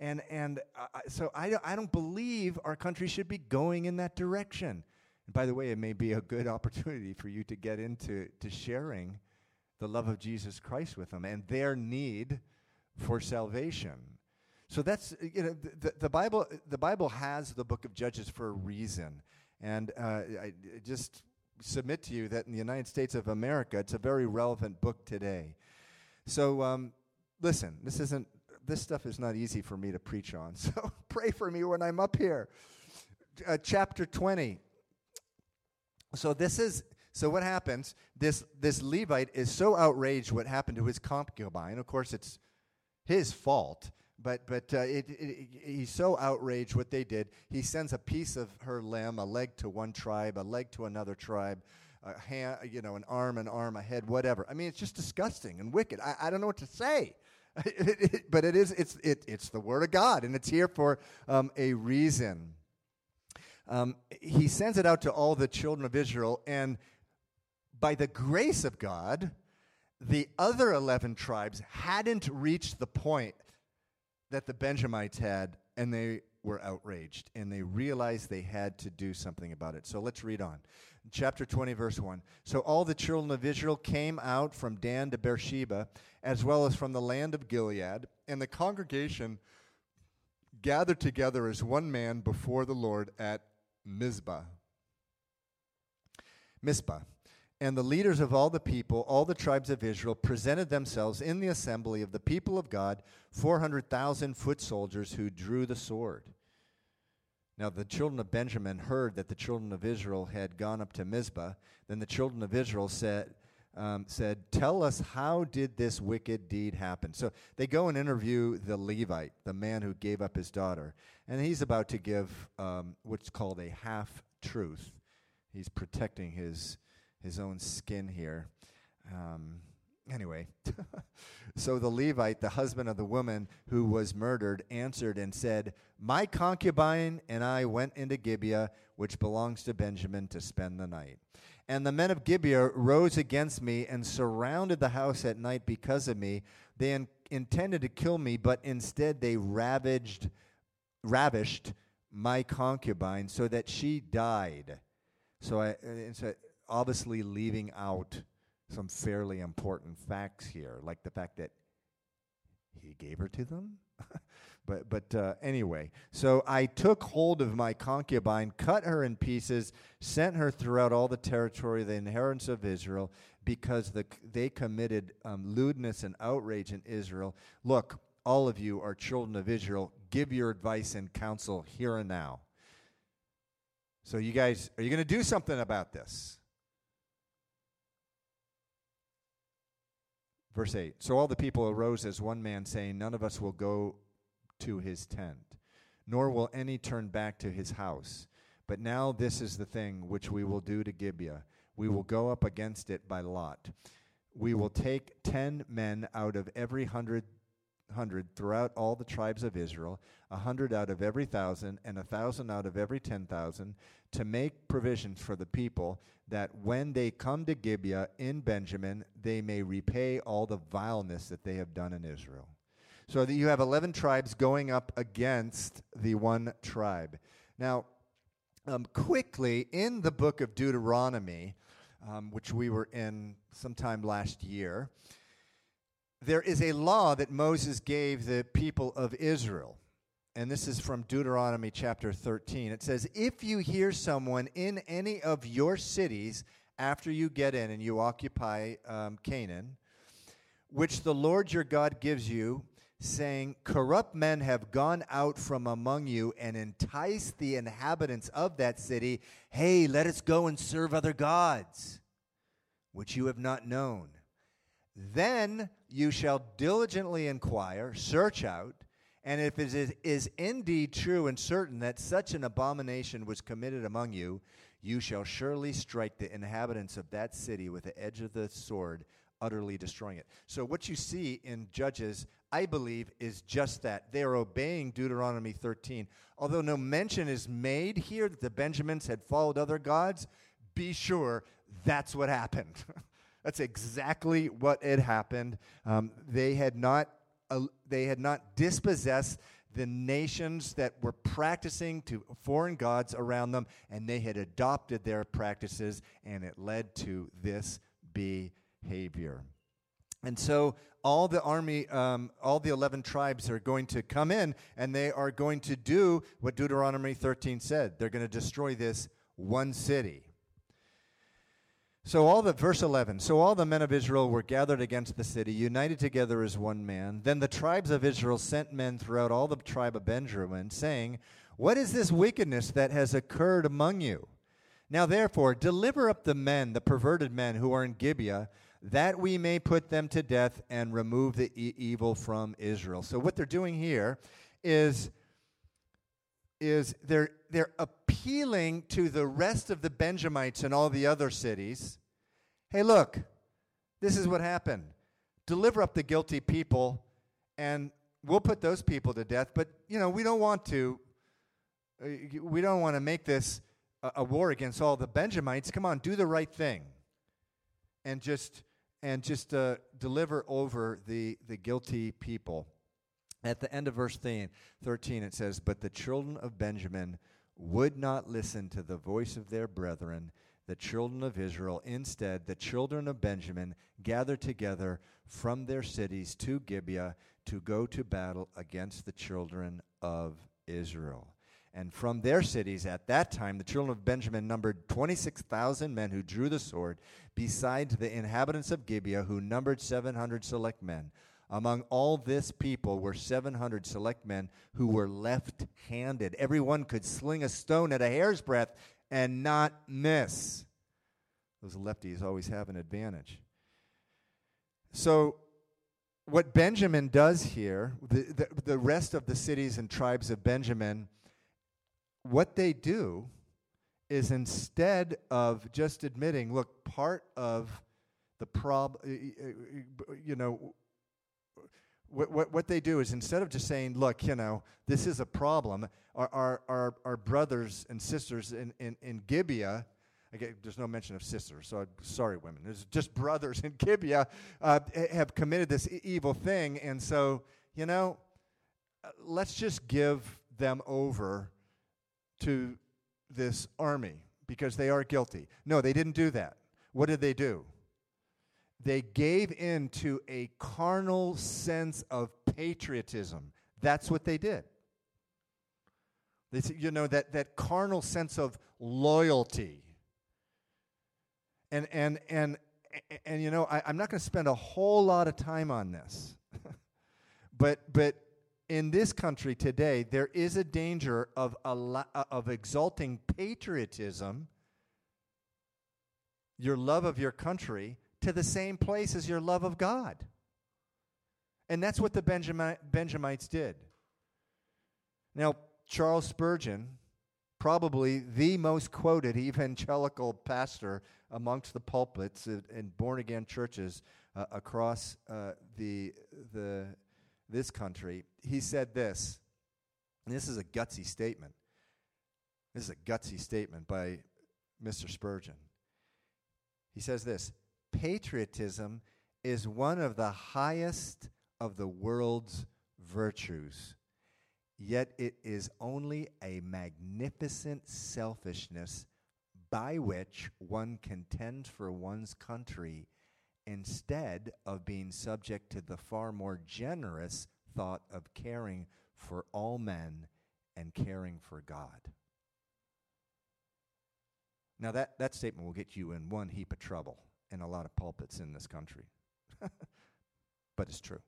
And, and uh, so I don't, I don't believe our country should be going in that direction. And by the way, it may be a good opportunity for you to get into to sharing the love of Jesus Christ with them and their need for salvation. So that's you know the, the Bible. The Bible has the book of Judges for a reason, and uh, I just submit to you that in the United States of America, it's a very relevant book today. So um, listen, this isn't this stuff is not easy for me to preach on. So pray for me when I'm up here. Uh, chapter 20. So this is so what happens? This this Levite is so outraged what happened to his concubine. Of course, it's his fault, but but uh, it, it, he's so outraged what they did. He sends a piece of her limb, a leg to one tribe, a leg to another tribe, a hand, you know, an arm, an arm, a head, whatever. I mean, it's just disgusting and wicked. I, I don't know what to say. but it is it's it, it's the word of God, and it's here for um, a reason. Um, he sends it out to all the children of Israel, and by the grace of God, the other eleven tribes hadn't reached the point that the Benjamites had, and they were outraged, and they realized they had to do something about it. So let's read on chapter 20, verse 1. So all the children of Israel came out from Dan to Beersheba, as well as from the land of Gilead, and the congregation gathered together as one man before the Lord at Mizpah. Mizpah. And the leaders of all the people, all the tribes of Israel, presented themselves in the assembly of the people of God, 400,000 foot soldiers who drew the sword. Now the children of Benjamin heard that the children of Israel had gone up to Mizpah. Then the children of Israel said, um, said, Tell us how did this wicked deed happen? So they go and interview the Levite, the man who gave up his daughter. And he's about to give um, what's called a half truth. He's protecting his, his own skin here. Um, anyway, so the Levite, the husband of the woman who was murdered, answered and said, My concubine and I went into Gibeah, which belongs to Benjamin, to spend the night. And the men of Gibeah rose against me and surrounded the house at night because of me. They in- intended to kill me, but instead they ravaged, ravished my concubine so that she died. So I, so obviously leaving out some fairly important facts here, like the fact that he gave her to them. but but uh, anyway, so I took hold of my concubine, cut her in pieces, sent her throughout all the territory the inheritance of Israel, because the, they committed um, lewdness and outrage in Israel. Look, all of you are children of Israel. Give your advice and counsel here and now. So you guys, are you going to do something about this? Verse 8 So all the people arose as one man, saying, None of us will go to his tent, nor will any turn back to his house. But now this is the thing which we will do to Gibeah. We will go up against it by lot. We will take ten men out of every hundred hundred throughout all the tribes of Israel, a hundred out of every thousand, and a thousand out of every ten thousand, to make provisions for the people, that when they come to Gibeah in Benjamin, they may repay all the vileness that they have done in Israel. So that you have 11 tribes going up against the one tribe. Now, um, quickly, in the book of Deuteronomy, um, which we were in sometime last year, there is a law that Moses gave the people of Israel. And this is from Deuteronomy chapter 13. It says, If you hear someone in any of your cities after you get in and you occupy um, Canaan, which the Lord your God gives you, saying, Corrupt men have gone out from among you and enticed the inhabitants of that city, Hey, let us go and serve other gods, which you have not known. Then you shall diligently inquire, search out, and if it is, is indeed true and certain that such an abomination was committed among you, you shall surely strike the inhabitants of that city with the edge of the sword, utterly destroying it. So, what you see in Judges, I believe, is just that. They are obeying Deuteronomy 13. Although no mention is made here that the Benjamins had followed other gods, be sure that's what happened. that's exactly what had happened. Um, they had not uh, they had not dispossessed the nations that were practicing to foreign gods around them, and they had adopted their practices, and it led to this behavior. And so all the army, um, all the 11 tribes are going to come in, and they are going to do what Deuteronomy 13 said. They're going to destroy this one city. So all the verse 11. So all the men of Israel were gathered against the city, united together as one man. Then the tribes of Israel sent men throughout all the tribe of Benjamin, saying, "What is this wickedness that has occurred among you? Now therefore deliver up the men, the perverted men who are in Gibeah, that we may put them to death and remove the e- evil from Israel." So what they're doing here is is they're, they're appealing to the rest of the Benjamites and all the other cities. Hey, look, this is what happened. Deliver up the guilty people, and we'll put those people to death. But, you know, we don't want to, uh, we don't want to make this a, a war against all the Benjamites. Come on, do the right thing. And just, and just uh, deliver over the, the guilty people. At the end of verse 13, it says, But the children of Benjamin would not listen to the voice of their brethren, the children of Israel. Instead, the children of Benjamin gathered together from their cities to Gibeah to go to battle against the children of Israel. And from their cities at that time, the children of Benjamin numbered 26,000 men who drew the sword, besides the inhabitants of Gibeah, who numbered 700 select men. Among all this people were 700 select men who were left handed. Everyone could sling a stone at a hair's breadth and not miss. Those lefties always have an advantage. So, what Benjamin does here, the, the, the rest of the cities and tribes of Benjamin, what they do is instead of just admitting, look, part of the problem, you know, what, what, what they do is instead of just saying, look, you know, this is a problem, our, our, our, our brothers and sisters in, in, in Gibeah, again, there's no mention of sisters, so I'm sorry, women. There's just brothers in Gibeah uh, have committed this evil thing, and so, you know, uh, let's just give them over to this army because they are guilty. No, they didn't do that. What did they do? They gave in to a carnal sense of patriotism. That's what they did. They, you know, that, that carnal sense of loyalty. And, and, and, and you know, I, I'm not going to spend a whole lot of time on this. but, but in this country today, there is a danger of, of exalting patriotism, your love of your country, to the same place as your love of God. And that's what the Benjamites did. Now, Charles Spurgeon, probably the most quoted evangelical pastor amongst the pulpits in born again churches uh, across uh, the, the, this country, he said this. And this is a gutsy statement. This is a gutsy statement by Mr. Spurgeon. He says this Patriotism is one of the highest of the world's virtues, yet it is only a magnificent selfishness by which one contends for one's country instead of being subject to the far more generous thought of caring for all men and caring for God. Now, that, that statement will get you in one heap of trouble in a lot of pulpits in this country. but it's true.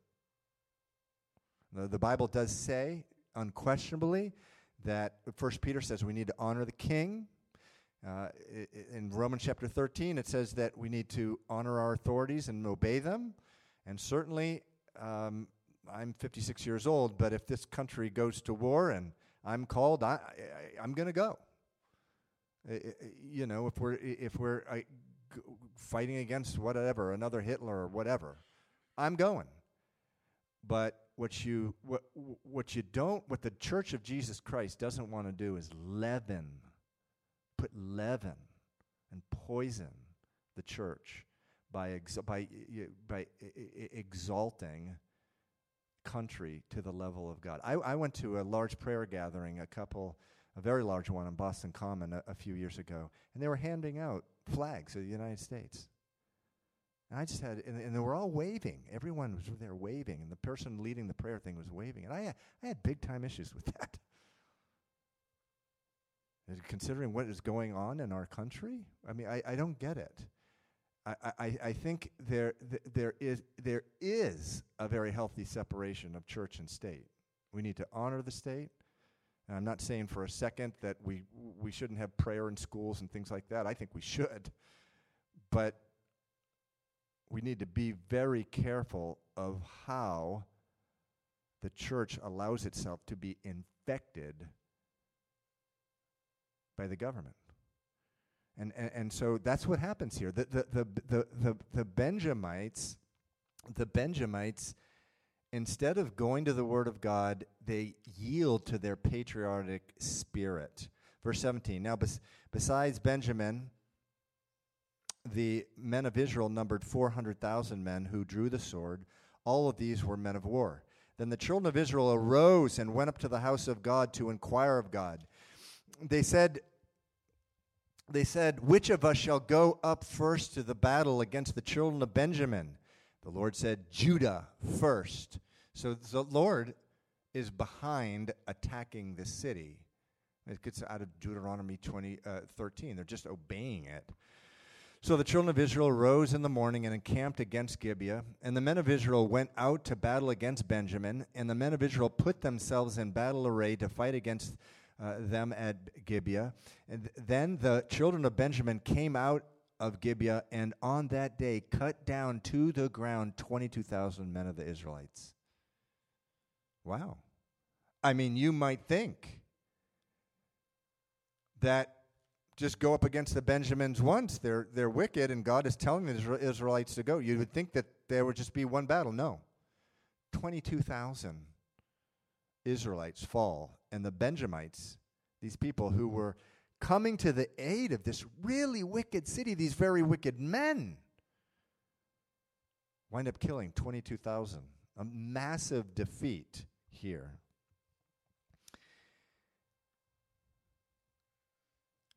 The, the Bible does say, unquestionably, that First Peter says we need to honor the king. Uh, in Romans chapter 13, it says that we need to honor our authorities and obey them. And certainly, um, I'm 56 years old, but if this country goes to war and I'm called, I, I, am going to go. you know, if we're if we're fighting against whatever, another Hitler or whatever, I'm going. But what you what what you don't what the Church of Jesus Christ doesn't want to do is leaven, put leaven and poison the church by ex- by by exalting country to the level of God. I, I went to a large prayer gathering, a couple, a very large one in Boston Common a, a few years ago, and they were handing out flags of the United States. And I just had, and, and, they were all waving. Everyone was there waving, and the person leading the prayer thing was waving. And I, I had big time issues with that. Considering what is going on in our country, I mean, I, I don't get it. I, I, I think there, th- there, is, there is a very healthy separation of church and state. We need to honor the state. And I'm not saying for a second that we, we shouldn't have prayer in schools and things like that. I think we should. But we need to be very careful of how the church allows itself to be infected by the government. And, and, and so that's what happens here. The, the, the, the, the, the Benjamites, the Benjamites, instead of going to the Word of God, they yield to their patriotic spirit. Verse 17. Now, bes- besides Benjamin, the men of Israel numbered 400,000 men who drew the sword. All of these were men of war. Then the children of Israel arose and went up to the house of God to inquire of God. They said, they said, Which of us shall go up first to the battle against the children of Benjamin? The Lord said, Judah first. So the Lord is behind attacking the city. It gets out of Deuteronomy 20, uh, 13. They're just obeying it. So the children of Israel rose in the morning and encamped against Gibeah. And the men of Israel went out to battle against Benjamin. And the men of Israel put themselves in battle array to fight against uh, them at Gibeah. And then the children of Benjamin came out of Gibeah and on that day cut down to the ground 22,000 men of the Israelites. Wow. I mean, you might think that just go up against the Benjamins once. They're, they're wicked, and God is telling the Israelites to go. You would think that there would just be one battle. No. 22,000 Israelites fall, and the Benjamites, these people who were coming to the aid of this really wicked city, these very wicked men, wind up killing 22,000. A massive defeat here.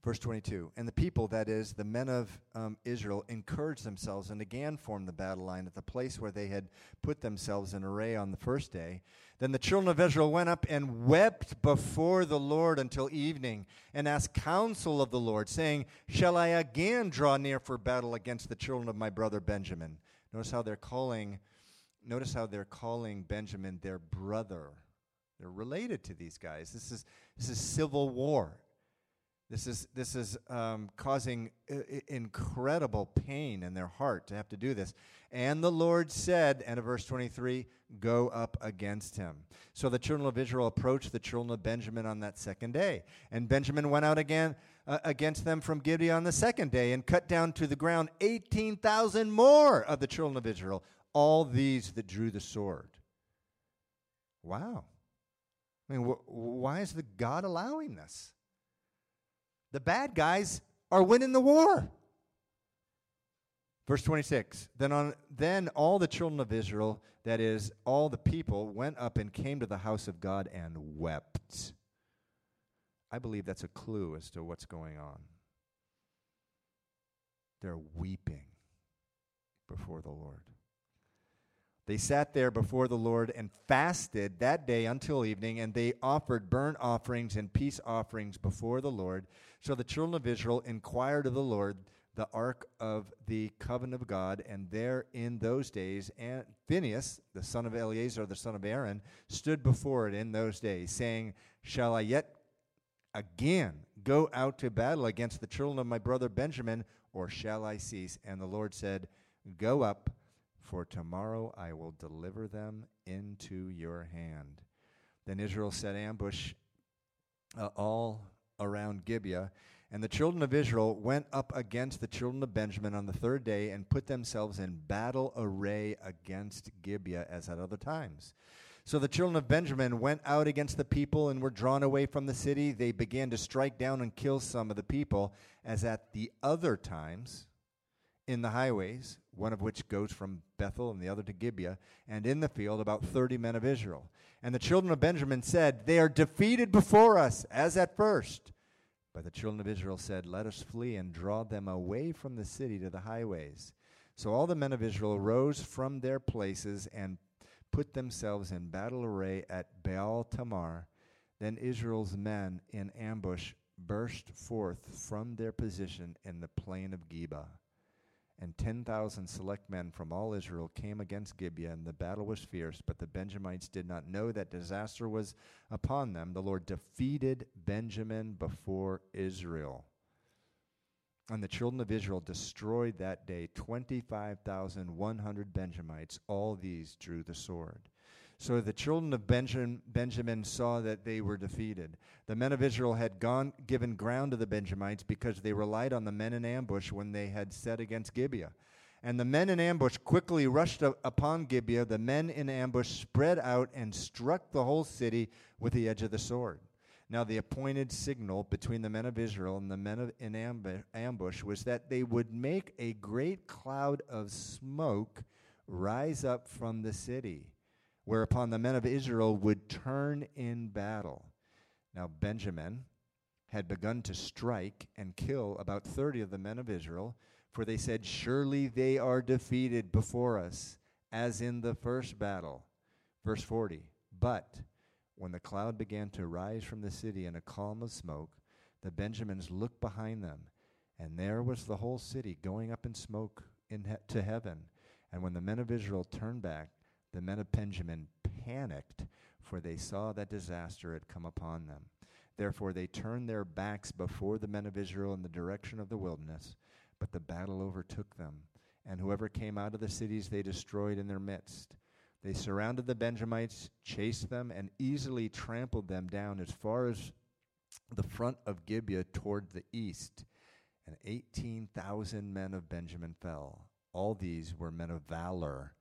Verse 22 And the people, that is, the men of um, Israel, encouraged themselves and again formed the battle line at the place where they had put themselves in array on the first day. Then the children of Israel went up and wept before the Lord until evening and asked counsel of the Lord, saying, Shall I again draw near for battle against the children of my brother Benjamin? Notice how they're calling. Notice how they're calling Benjamin their brother. They're related to these guys. This is, this is civil war. This is, this is um, causing I- incredible pain in their heart to have to do this. And the Lord said, and of verse 23, go up against him. So the children of Israel approached the children of Benjamin on that second day. And Benjamin went out again uh, against them from Gibeah on the second day and cut down to the ground 18,000 more of the children of Israel, all these that drew the sword. Wow. I mean, wh- why is the God allowing this? The bad guys are winning the war. Verse 26 then, on, then all the children of Israel, that is, all the people, went up and came to the house of God and wept. I believe that's a clue as to what's going on. They're weeping before the Lord. They sat there before the Lord and fasted that day until evening, and they offered burnt offerings and peace offerings before the Lord. So the children of Israel inquired of the Lord the ark of the covenant of God, and there in those days, and Phinehas, the son of Eleazar, the son of Aaron, stood before it in those days, saying, Shall I yet again go out to battle against the children of my brother Benjamin, or shall I cease? And the Lord said, Go up for tomorrow I will deliver them into your hand. Then Israel set ambush uh, all around Gibeah, and the children of Israel went up against the children of Benjamin on the third day and put themselves in battle array against Gibeah as at other times. So the children of Benjamin went out against the people and were drawn away from the city. They began to strike down and kill some of the people, as at the other times in the highways, one of which goes from Bethel and the other to Gibeah, and in the field about thirty men of Israel. And the children of Benjamin said, They are defeated before us, as at first. But the children of Israel said, Let us flee and draw them away from the city to the highways. So all the men of Israel rose from their places and put themselves in battle array at Baal Tamar. Then Israel's men in ambush burst forth from their position in the plain of Geba and 10,000 select men from all Israel came against Gibeah, and the battle was fierce, but the Benjamites did not know that disaster was upon them. The Lord defeated Benjamin before Israel. And the children of Israel destroyed that day 25,100 Benjamites. All these drew the sword. So the children of Benjamin, Benjamin saw that they were defeated. The men of Israel had gone, given ground to the Benjamites because they relied on the men in ambush when they had set against Gibeah. And the men in ambush quickly rushed upon Gibeah. The men in ambush spread out and struck the whole city with the edge of the sword. Now, the appointed signal between the men of Israel and the men of, in ambush was that they would make a great cloud of smoke rise up from the city whereupon the men of Israel would turn in battle. Now, Benjamin had begun to strike and kill about 30 of the men of Israel, for they said, Surely they are defeated before us, as in the first battle. Verse 40 But when the cloud began to rise from the city in a column of smoke, the Benjamins looked behind them, and there was the whole city going up in smoke in he- to heaven. And when the men of Israel turned back, the men of Benjamin panicked, for they saw that disaster had come upon them. Therefore, they turned their backs before the men of Israel in the direction of the wilderness, but the battle overtook them, and whoever came out of the cities they destroyed in their midst. They surrounded the Benjamites, chased them, and easily trampled them down as far as the front of Gibeah toward the east. And 18,000 men of Benjamin fell. All these were men of valor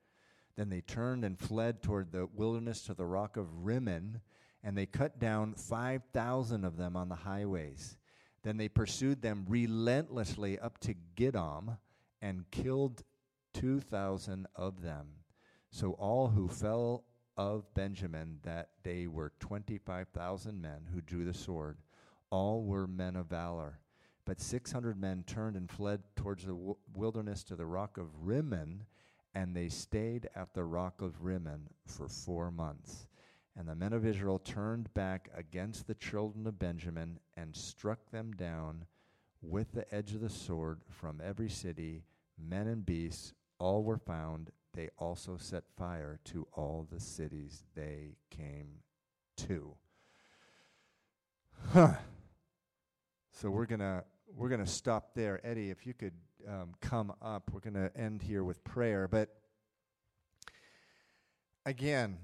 then they turned and fled toward the wilderness to the rock of Rimmon, and they cut down 5,000 of them on the highways. Then they pursued them relentlessly up to Gidom and killed 2,000 of them. So all who fell of Benjamin that day were 25,000 men who drew the sword. All were men of valor. But 600 men turned and fled towards the wilderness to the rock of Rimmon and they stayed at the rock of Rimmon for four months. And the men of Israel turned back against the children of Benjamin and struck them down with the edge of the sword from every city, men and beasts, all were found. They also set fire to all the cities they came to. Huh. So we're gonna we're gonna stop there. Eddie, if you could um, come up. We're going to end here with prayer. But again,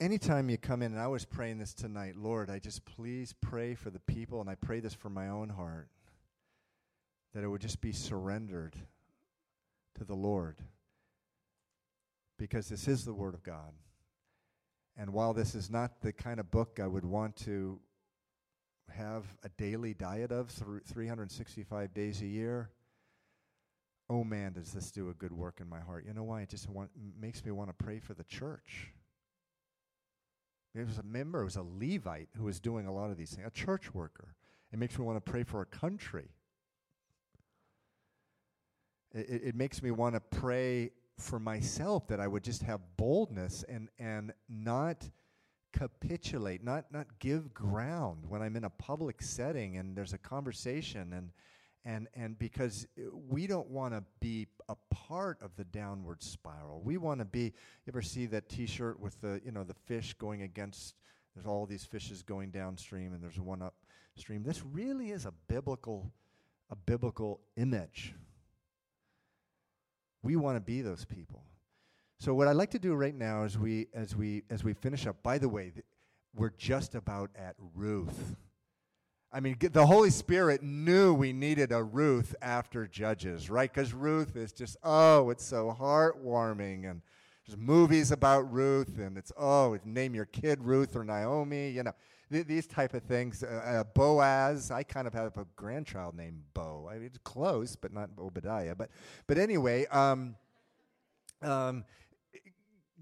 anytime you come in, and I was praying this tonight, Lord, I just please pray for the people, and I pray this for my own heart, that it would just be surrendered to the Lord. Because this is the Word of God. And while this is not the kind of book I would want to have a daily diet of through 365 days a year, oh man, does this do a good work in my heart. You know why? It just want, makes me want to pray for the church. There was a member, it was a Levite who was doing a lot of these things, a church worker. It makes me want to pray for a country. It, it makes me want to pray for myself that I would just have boldness and, and not capitulate, not, not give ground when I'm in a public setting and there's a conversation and and and because we don't want to be a part of the downward spiral. We want to be. You ever see that T-shirt with the you know the fish going against? There's all these fishes going downstream, and there's one upstream. This really is a biblical a biblical image we want to be those people. So what I'd like to do right now is we as we as we finish up. By the way, th- we're just about at Ruth. I mean, the Holy Spirit knew we needed a Ruth after Judges, right? Because Ruth is just oh, it's so heartwarming, and there's movies about Ruth, and it's oh, name your kid Ruth or Naomi, you know, th- these type of things. Uh, uh, Boaz, I kind of have a grandchild named Bo. I mean, it's close, but not Obadiah. But but anyway, um, um,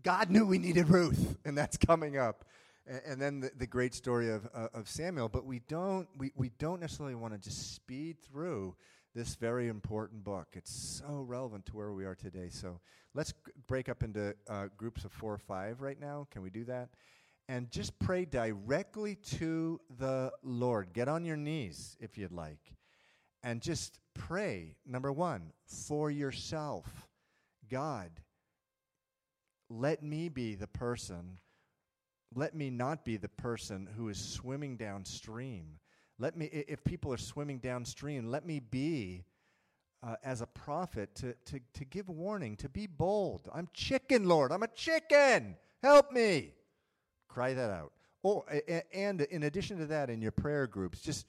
God knew we needed Ruth, and that's coming up. And, and then the, the, great story of, uh, of Samuel. But we don't, we, we don't necessarily want to just speed through this very important book. It's so relevant to where we are today. So let's g- break up into uh, groups of four or five right now. Can we do that? And just pray directly to the Lord. Get on your knees if you'd like. And just pray, number one, for yourself. God, let me be the person, let me not be the person who is swimming downstream. Let me, if people are swimming downstream, let me be uh, as a prophet to, to, to give warning, to be bold. I'm chicken, Lord. I'm a chicken. Help me. Cry that out. Oh, and in addition to that, in your prayer groups, just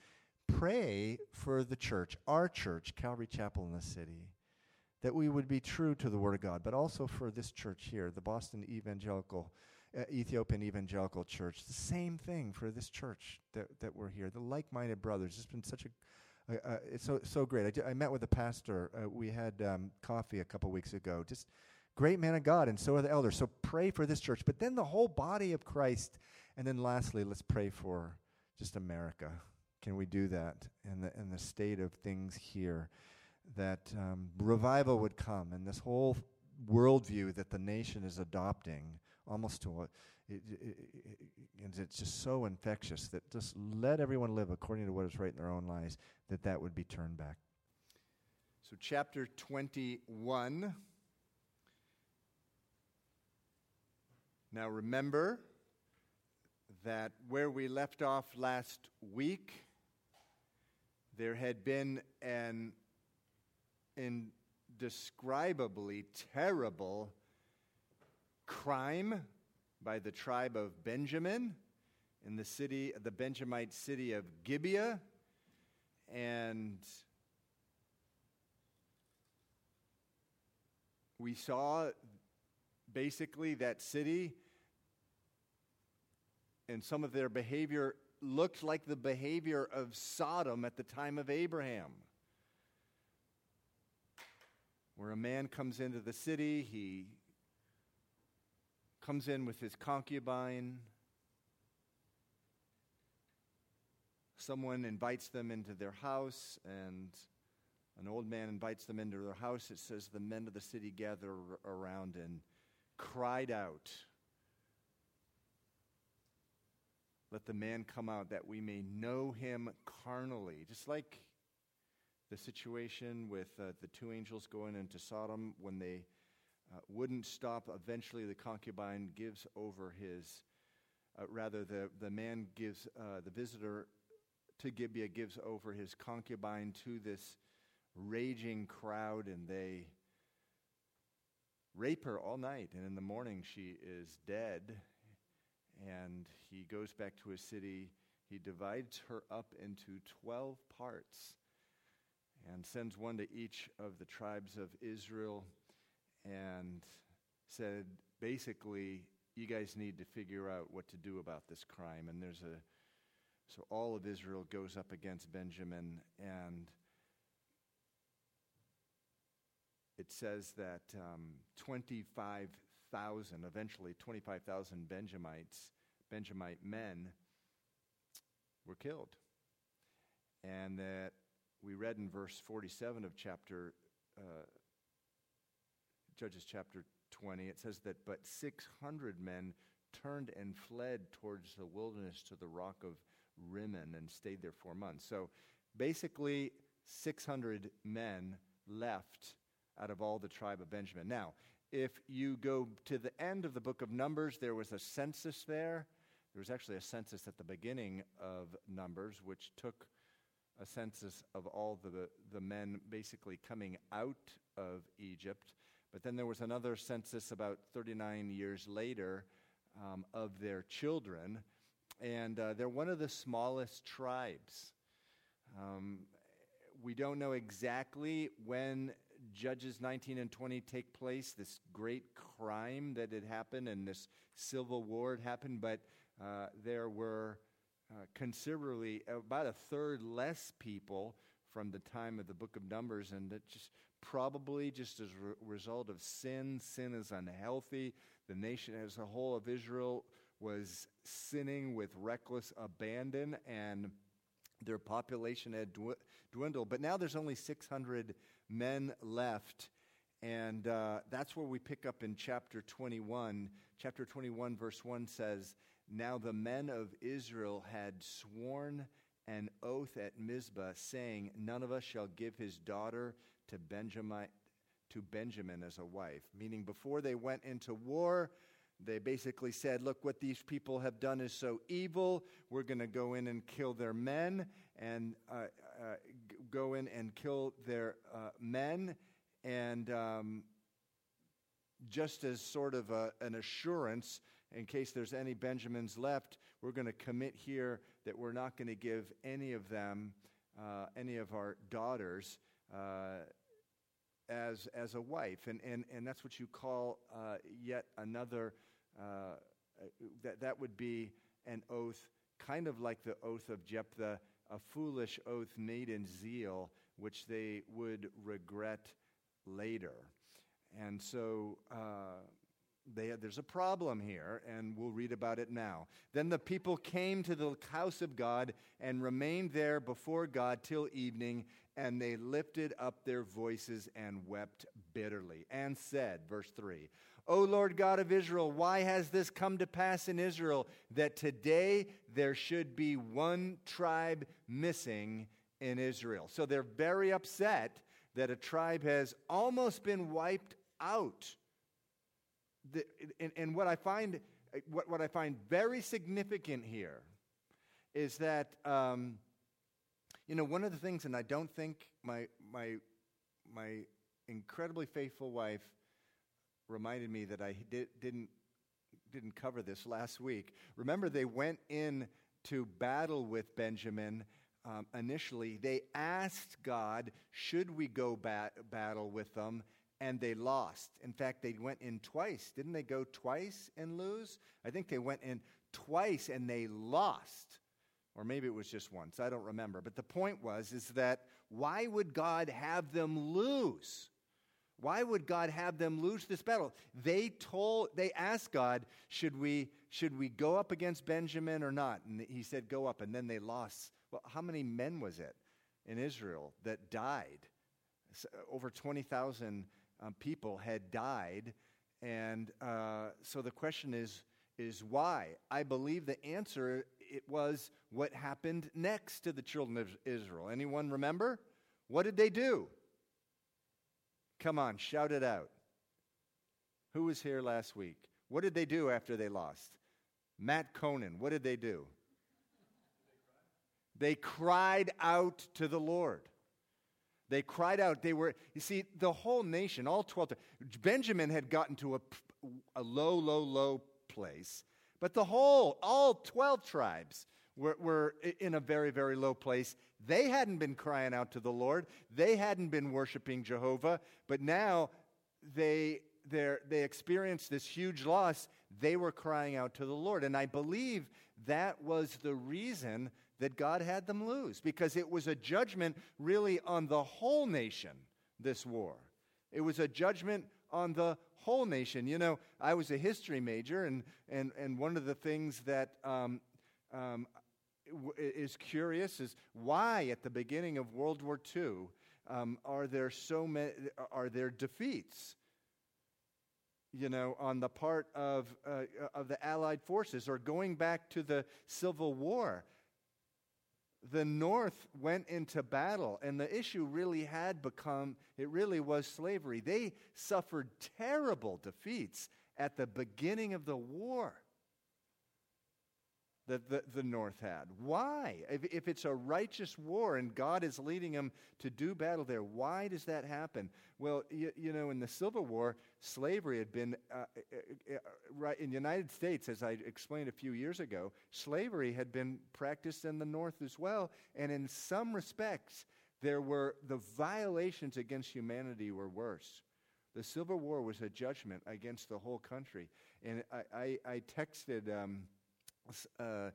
pray for the church, our church, Calvary Chapel in the city that we would be true to the Word of God, but also for this church here, the Boston Evangelical, uh, Ethiopian Evangelical Church. The same thing for this church that, that we're here, the like minded brothers. It's been such a, it's so, so great. I met with a pastor. Uh, we had um, coffee a couple weeks ago. Just great man of God, and so are the elders. So pray for this church, but then the whole body of Christ. And then lastly, let's pray for just America. Can we do that in the, in the state of things here? That um, revival would come and this whole worldview that the nation is adopting almost to it, it, it, it's just so infectious that just let everyone live according to what is right in their own lives, that that would be turned back. So, chapter 21. Now, remember that where we left off last week, there had been an indescribably terrible crime by the tribe of Benjamin in the city, the Benjamite city of Gibeah. And we saw basically that city and some of their behavior looked like the behavior of Sodom at the time of Abraham where a man comes into the city, he comes in with his concubine. Someone invites them into their house, and an old man invites them into their house. It says the men of the city gather around and cried out, Let the man come out that we may know him carnally. Just like the situation with uh, the two angels going into Sodom when they uh, wouldn't stop. Eventually, the concubine gives over his, uh, rather, the, the man gives, uh, the visitor to Gibeah gives over his concubine to this raging crowd, and they rape her all night. And in the morning, she is dead. And he goes back to his city. He divides her up into 12 parts and sends one to each of the tribes of Israel and said, basically, you guys need to figure out what to do about this crime. And there's a, so all of Israel goes up against Benjamin, and it says that um, 25,000, eventually 25,000 Benjamites, Benjamite men, were killed. And that we read in verse 47 of chapter, uh, Judges chapter 20, it says that, but 600 men turned and fled towards the wilderness to the rock of Rimmon and stayed there four months. So basically, 600 men left out of all the tribe of Benjamin. Now, if you go to the end of the book of Numbers, there was a census there. There was actually a census at the beginning of Numbers, which took a census of all the, the men basically coming out of Egypt. But then there was another census about 39 years later um, of their children, and uh, they're one of the smallest tribes. Um, we don't know exactly when Judges 19 and 20 take place, this great crime that had happened and this civil war had happened, but uh, there were uh, considerably, about a third less people from the time of the book of Numbers, and that just probably just as a re- result of sin. Sin is unhealthy. The nation as a whole of Israel was sinning with reckless abandon, and their population had dwindled. But now there's only 600 men left. And uh, that's where we pick up in chapter 21. Chapter 21, verse 1 says, Now the men of Israel had sworn an oath at Mizpah, saying, None of us shall give his daughter to Benjamin, to Benjamin as a wife. Meaning, before they went into war, they basically said, Look, what these people have done is so evil. We're going to go in and kill their men and uh, uh, go in and kill their uh, men. And um, just as sort of a, an assurance, in case there's any Benjamins left, we're going to commit here that we're not going to give any of them, uh, any of our daughters, uh, as, as a wife. And, and, and that's what you call uh, yet another, uh, that, that would be an oath, kind of like the oath of Jephthah a foolish oath made in zeal, which they would regret later. And so uh, they, there's a problem here, and we'll read about it now. Then the people came to the house of God and remained there before God till evening, and they lifted up their voices and wept bitterly, and said, verse 3, O Lord God of Israel, why has this come to pass in Israel that today there should be one tribe missing in Israel? So they're very upset that a tribe has almost been wiped out. The, and, and what I find what, what I find very significant here is that um, you know one of the things, and I don't think my my my incredibly faithful wife reminded me that I did, didn't, didn't cover this last week. Remember, they went in to battle with Benjamin um, initially. They asked God, should we go bat- battle with them? And they lost. In fact, they went in twice. Didn't they go twice and lose? I think they went in twice and they lost. Or maybe it was just once. I don't remember. But the point was is that why would God have them lose? Why would God have them lose this battle? They told they asked God, should we should we go up against Benjamin or not? And he said go up and then they lost. Well, how many men was it in Israel that died? Over 20,000 um, people had died and uh, so the question is is why? I believe the answer it was what happened next to the children of Israel. Anyone remember? What did they do? Come on, shout it out. Who was here last week? What did they do after they lost? Matt Conan, what did they do? They cried out to the Lord. They cried out. They were, you see, the whole nation, all 12, Benjamin had gotten to a, a low, low, low place, but the whole, all 12 tribes were, were in a very, very low place. They hadn't been crying out to the Lord, they hadn't been worshiping Jehovah, but now they they, they experienced this huge loss, they were crying out to the Lord. And I believe that was the reason that God had them lose, because it was a judgment really on the whole nation, this war. It was a judgment on the whole nation. You know, I was a history major, and, and, and one of the things that um, um, is curious is why at the beginning of World War II um, are there so many are there defeats you know on the part of uh, of the allied forces or going back to the civil war the north went into battle and the issue really had become it really was slavery. They suffered terrible defeats at the beginning of the war that the, the North had. Why? If, if it's a righteous war and God is leading them to do battle there, why does that happen? Well, you, you know, in the Civil War, slavery had been, uh, uh, uh, right in the United States, as I explained a few years ago, slavery had been practiced in the North as well. And in some respects, there were the violations against humanity were worse. The Civil War was a judgment against the whole country. And I, I, I texted. Um, uh, uh,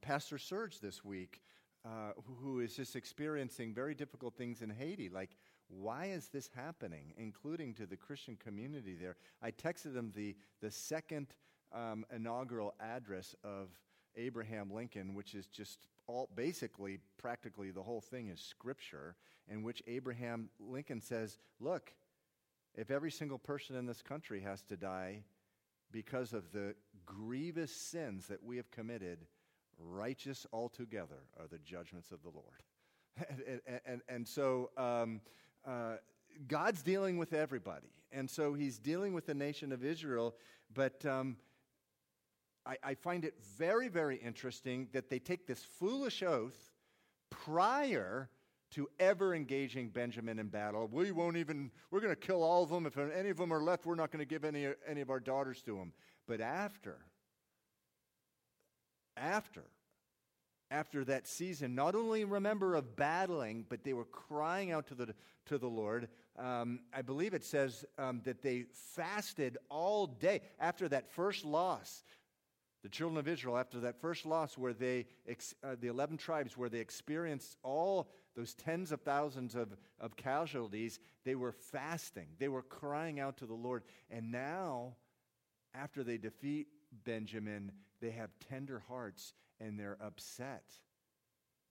Pastor Serge this week, uh, who is just experiencing very difficult things in Haiti. Like, why is this happening, including to the Christian community there? I texted him the, the second um, inaugural address of Abraham Lincoln, which is just all basically, practically, the whole thing is scripture, in which Abraham Lincoln says, Look, if every single person in this country has to die because of the grievous sins that we have committed, righteous altogether are the judgments of the Lord. and, and, and, so um, uh, God's dealing with everybody. And so he's dealing with the nation of Israel, but um, I, I find it very, very interesting that they take this foolish oath prior to ever engaging Benjamin in battle. We won't even, we're going to kill all of them. If any of them are left, we're not going to give any, any of our daughters to them. But after, after, after that season, not only remember of battling, but they were crying out to the, to the Lord. Um, I believe it says um, that they fasted all day after that first loss. The children of Israel, after that first loss, where they, uh, the 11 tribes, where they experienced all those tens of thousands of, of casualties, they were fasting. They were crying out to the Lord. And now, after they defeat Benjamin, they have tender hearts and they're upset.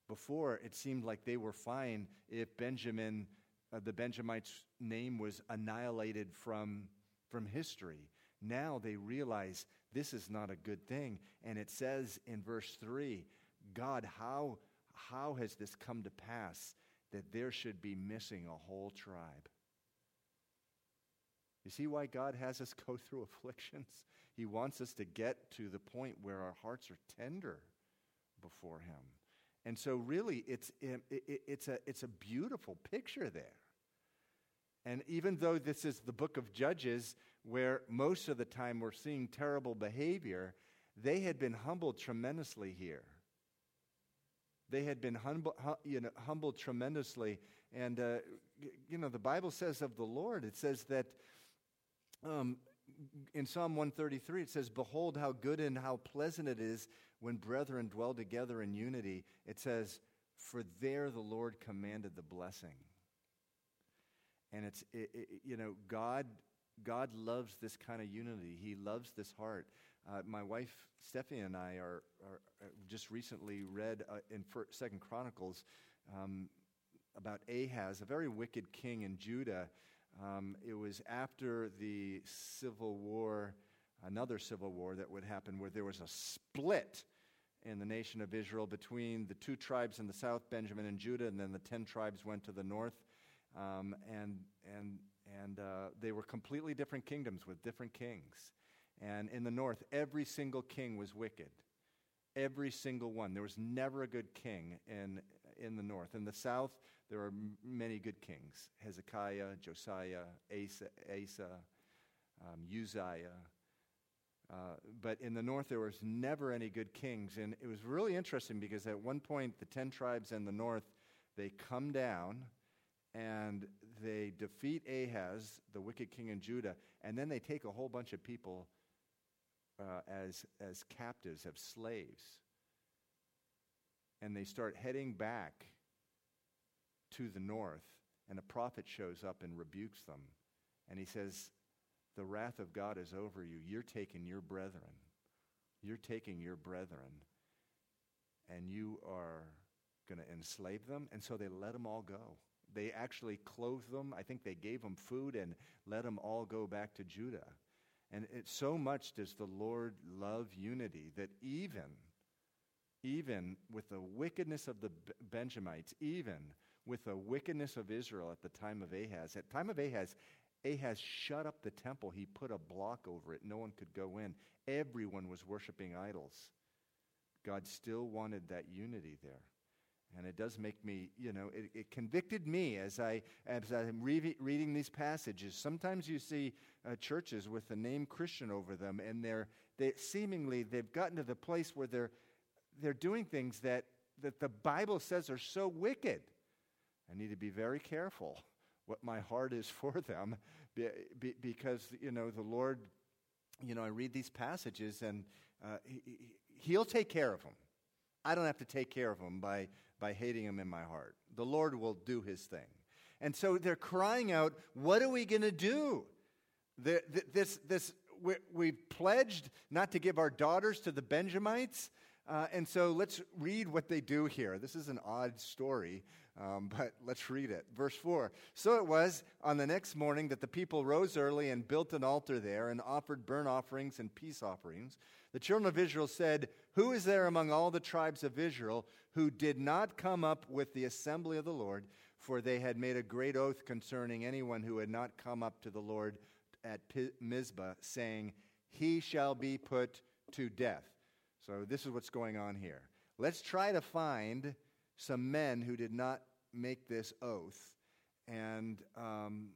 Before, it seemed like they were fine if Benjamin, uh, the Benjamites' name was annihilated from, from history. Now they realize this is not a good thing. And it says in verse 3 God, how how has this come to pass that there should be missing a whole tribe? You see why God has us go through afflictions? He wants us to get to the point where our hearts are tender before Him. And so, really, it's, it's, a, it's a beautiful picture there. And even though this is the book of Judges, where most of the time we're seeing terrible behavior, they had been humbled tremendously here. They had been humble, you know, humbled tremendously. And, uh, you know, the Bible says of the Lord, it says that um, in Psalm 133, it says, Behold, how good and how pleasant it is when brethren dwell together in unity. It says, For there the Lord commanded the blessing. And it's, it, it, you know, God, God loves this kind of unity. He loves this heart. Uh, my wife Stephanie and I are, are, are just recently read uh, in Second Chronicles um, about Ahaz, a very wicked king in Judah. Um, it was after the civil war, another civil war that would happen, where there was a split in the nation of Israel between the two tribes in the south, Benjamin and Judah, and then the ten tribes went to the north. Um, and and, and uh, they were completely different kingdoms with different kings. And in the north, every single king was wicked. Every single one. There was never a good king in, in the north. In the south, there are many good kings Hezekiah, Josiah, Asa, Asa um, Uzziah. Uh, but in the north, there was never any good kings. And it was really interesting because at one point, the 10 tribes in the north, they come down and they defeat Ahaz, the wicked king in Judah, and then they take a whole bunch of people uh, as, as captives, as slaves. And they start heading back to the north, and a prophet shows up and rebukes them. And he says, The wrath of God is over you. You're taking your brethren. You're taking your brethren, and you are going to enslave them. And so they let them all go. They actually clothed them. I think they gave them food and let them all go back to Judah. And it, so much does the Lord love unity that even, even with the wickedness of the Benjamites, even with the wickedness of Israel at the time of Ahaz, at time of Ahaz, Ahaz shut up the temple. He put a block over it. No one could go in. Everyone was worshiping idols. God still wanted that unity there. And it does make me, you know, it, it convicted me as, I, as I'm re- reading these passages. Sometimes you see uh, churches with the name Christian over them, and they're, they seemingly, they've gotten to the place where they're, they're doing things that, that the Bible says are so wicked. I need to be very careful what my heart is for them be, be, because, you know, the Lord, you know, I read these passages and uh, he, He'll take care of them. I don't have to take care of them by by hating them in my heart. The Lord will do his thing. And so they're crying out, What are we going to do? This, this, we, we've pledged not to give our daughters to the Benjamites. Uh, and so let's read what they do here. This is an odd story, um, but let's read it. Verse 4 So it was on the next morning that the people rose early and built an altar there and offered burnt offerings and peace offerings. The children of Israel said, Who is there among all the tribes of Israel who did not come up with the assembly of the Lord? For they had made a great oath concerning anyone who had not come up to the Lord at Mizpah, saying, He shall be put to death. So this is what's going on here. Let's try to find some men who did not make this oath and um,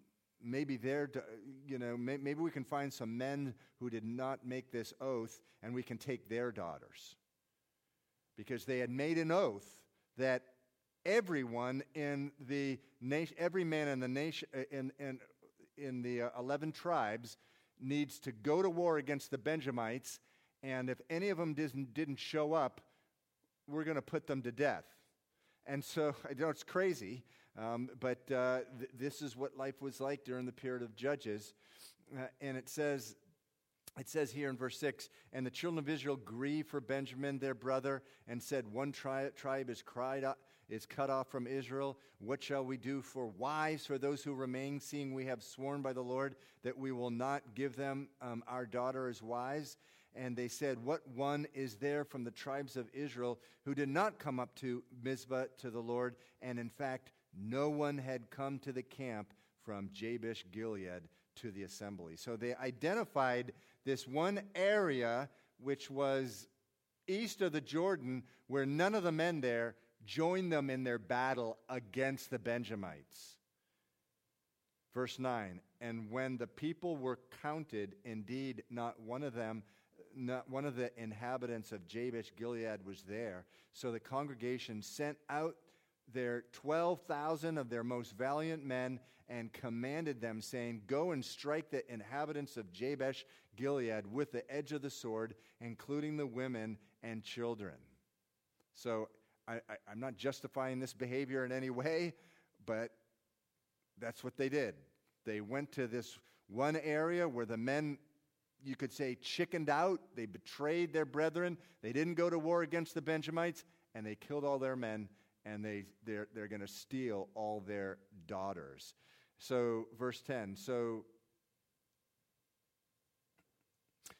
maybe they're, you know, maybe we can find some men who did not make this oath and we can take their daughters. Because they had made an oath that everyone in the nation, every man in the nation, uh, in, in, in the uh, 11 tribes needs to go to war against the Benjamites. And if any of them didn't, show up, we're going to put them to death. And so, I know it's crazy, um, but uh, th- this is what life was like during the period of Judges. Uh, and it says, it says here in verse 6 And the children of Israel grieved for Benjamin, their brother, and said, One tri- tribe is, cried out, is cut off from Israel. What shall we do for wives for those who remain, seeing we have sworn by the Lord that we will not give them um, our daughter as wives? And they said, What one is there from the tribes of Israel who did not come up to Mizpah to the Lord? And in fact, no one had come to the camp from Jabesh Gilead to the assembly. So they identified this one area which was east of the Jordan where none of the men there joined them in their battle against the Benjamites. Verse 9, and when the people were counted, indeed, not one of them, one of the inhabitants of Jabesh Gilead was there. So the congregation sent out their 12,000 of their most valiant men and commanded them, saying, Go and strike the inhabitants of Jabesh Gilead with the edge of the sword, including the women and children. So I, am not justifying this behavior in any way, but that's what they did. They went to this one area where the men, you could say, chickened out. They betrayed their brethren. They didn't go to war against the Benjamites, and they killed all their men and they, they're, they're going to steal all their daughters. So, verse 10 so,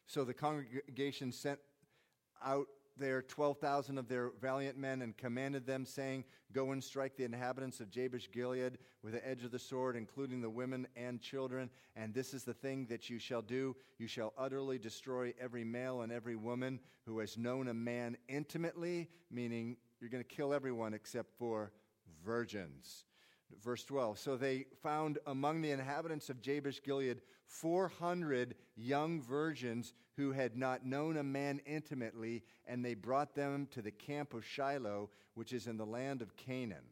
so the congregation sent out their 12,000 of their valiant men and commanded them, saying, Go and strike the inhabitants of Jabesh Gilead with the edge of the sword, including the women and children. And this is the thing that you shall do you shall utterly destroy every male and every woman who has known a man intimately, meaning you're going to kill everyone except for virgins. Verse 12. So they found among the inhabitants of Jabesh Gilead 400 young virgins who had not known a man intimately, and they brought them to the camp of Shiloh, which is in the land of Canaan.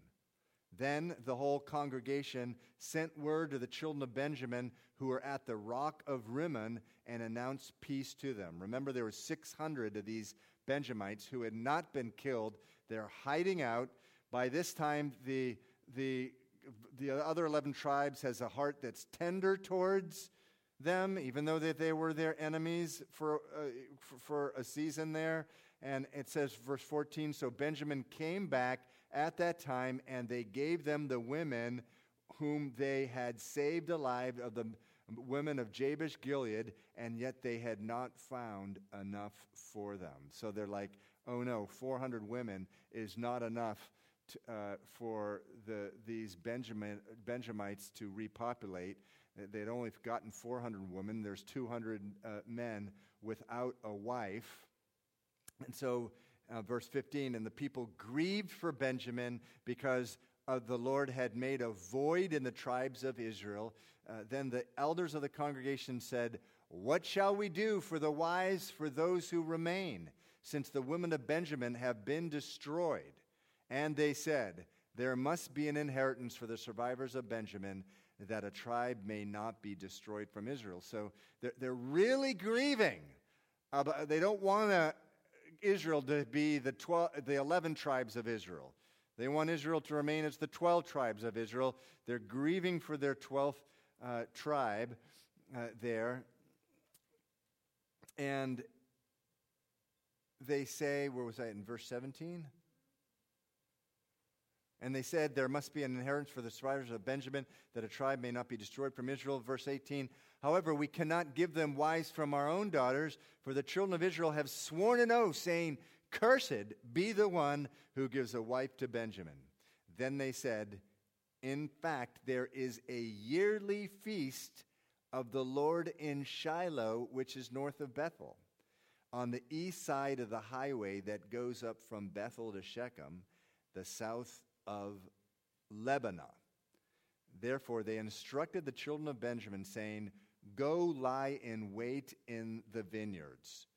Then the whole congregation sent word to the children of Benjamin who were at the rock of Rimmon and announced peace to them. Remember, there were 600 of these Benjamites who had not been killed. They're hiding out. By this time, the, the, the other 11 tribes has a heart that's tender towards them, even though that they were their enemies for, uh, for, a season there. And it says, verse 14 So Benjamin came back at that time, and they gave them the women whom they had saved alive of the women of Jabesh Gilead, and yet they had not found enough for them. So they're like, oh no, 400 women is not enough to, uh, for the, these Benjamin, Benjamites to repopulate. They'd only gotten 400 women. There's 200 uh, men without a wife. And so uh, verse 15, and the people grieved for Benjamin because uh, the Lord had made a void in the tribes of Israel. Uh, then the elders of the congregation said, What shall we do for the wise for those who remain, since the women of Benjamin have been destroyed? And they said, There must be an inheritance for the survivors of Benjamin, that a tribe may not be destroyed from Israel. So they're, they're really grieving. They don't want Israel to be the, 12, the 11 tribes of Israel. They want Israel to remain as the 12 tribes of Israel. They're grieving for their 12th uh, tribe uh, there. And they say, where was I in verse 17? And they said, There must be an inheritance for the survivors of Benjamin, that a tribe may not be destroyed from Israel. Verse 18 However, we cannot give them wives from our own daughters, for the children of Israel have sworn an oath, saying, Cursed be the one who gives a wife to Benjamin. Then they said, In fact, there is a yearly feast of the Lord in Shiloh, which is north of Bethel, on the east side of the highway that goes up from Bethel to Shechem, the south of Lebanon. Therefore, they instructed the children of Benjamin, saying, Go lie in wait in the vineyards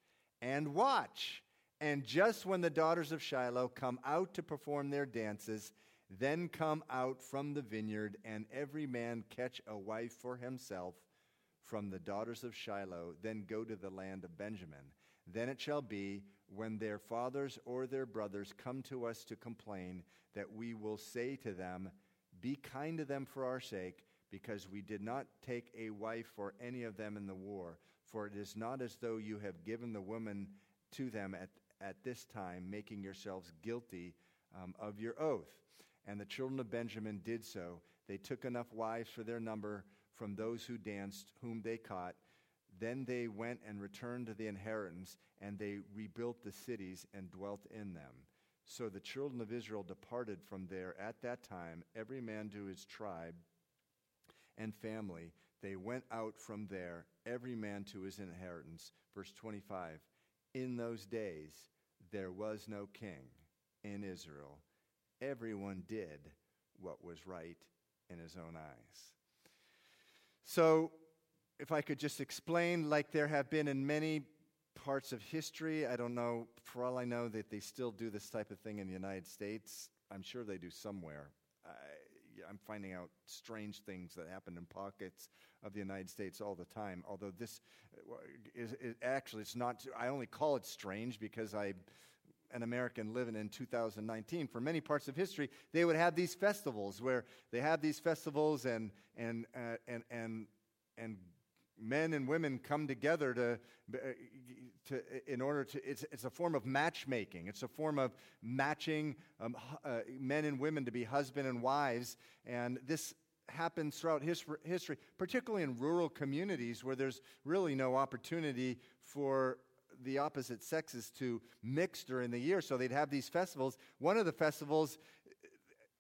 and watch. And just when the daughters of Shiloh come out to perform their dances, then come out from the vineyard, and every man catch a wife for himself from the daughters of Shiloh, then go to the land of Benjamin. Then it shall be, when their fathers or their brothers come to us to complain, that we will say to them, Be kind to them for our sake because we did not take a wife for any of them in the war. For it is not as though you have given the woman to them at, at this time, making yourselves guilty um, of your oath. And the children of Benjamin did so. They took enough wives for their number from those who danced, whom they caught. Then they went and returned to the inheritance, and they rebuilt the cities and dwelt in them. So the children of Israel departed from there at that time, every man to his tribe and family. They went out from there, every man to his inheritance. Verse 25 In those days there was no king in Israel. Everyone did what was right in his own eyes. So, if I could just explain, like there have been in many parts of history, I don't know, for all I know, that they still do this type of thing in the United States. I'm sure they do somewhere. I'm finding out strange things that happen in pockets of the United States all the time. Although this uh, is, is actually, it's not, I only call it strange because I an American living in 2019. For many parts of history, they would have these festivals where they have these festivals and and uh, and and and men and women come together to, uh, to in order to it's, it's a form of matchmaking. It's a form of matching um, uh, men and women to be husband and wives. And this happens throughout history particularly in rural communities where there's really no opportunity for the opposite sexes to mix during the year. So they'd have these festivals. One of the festivals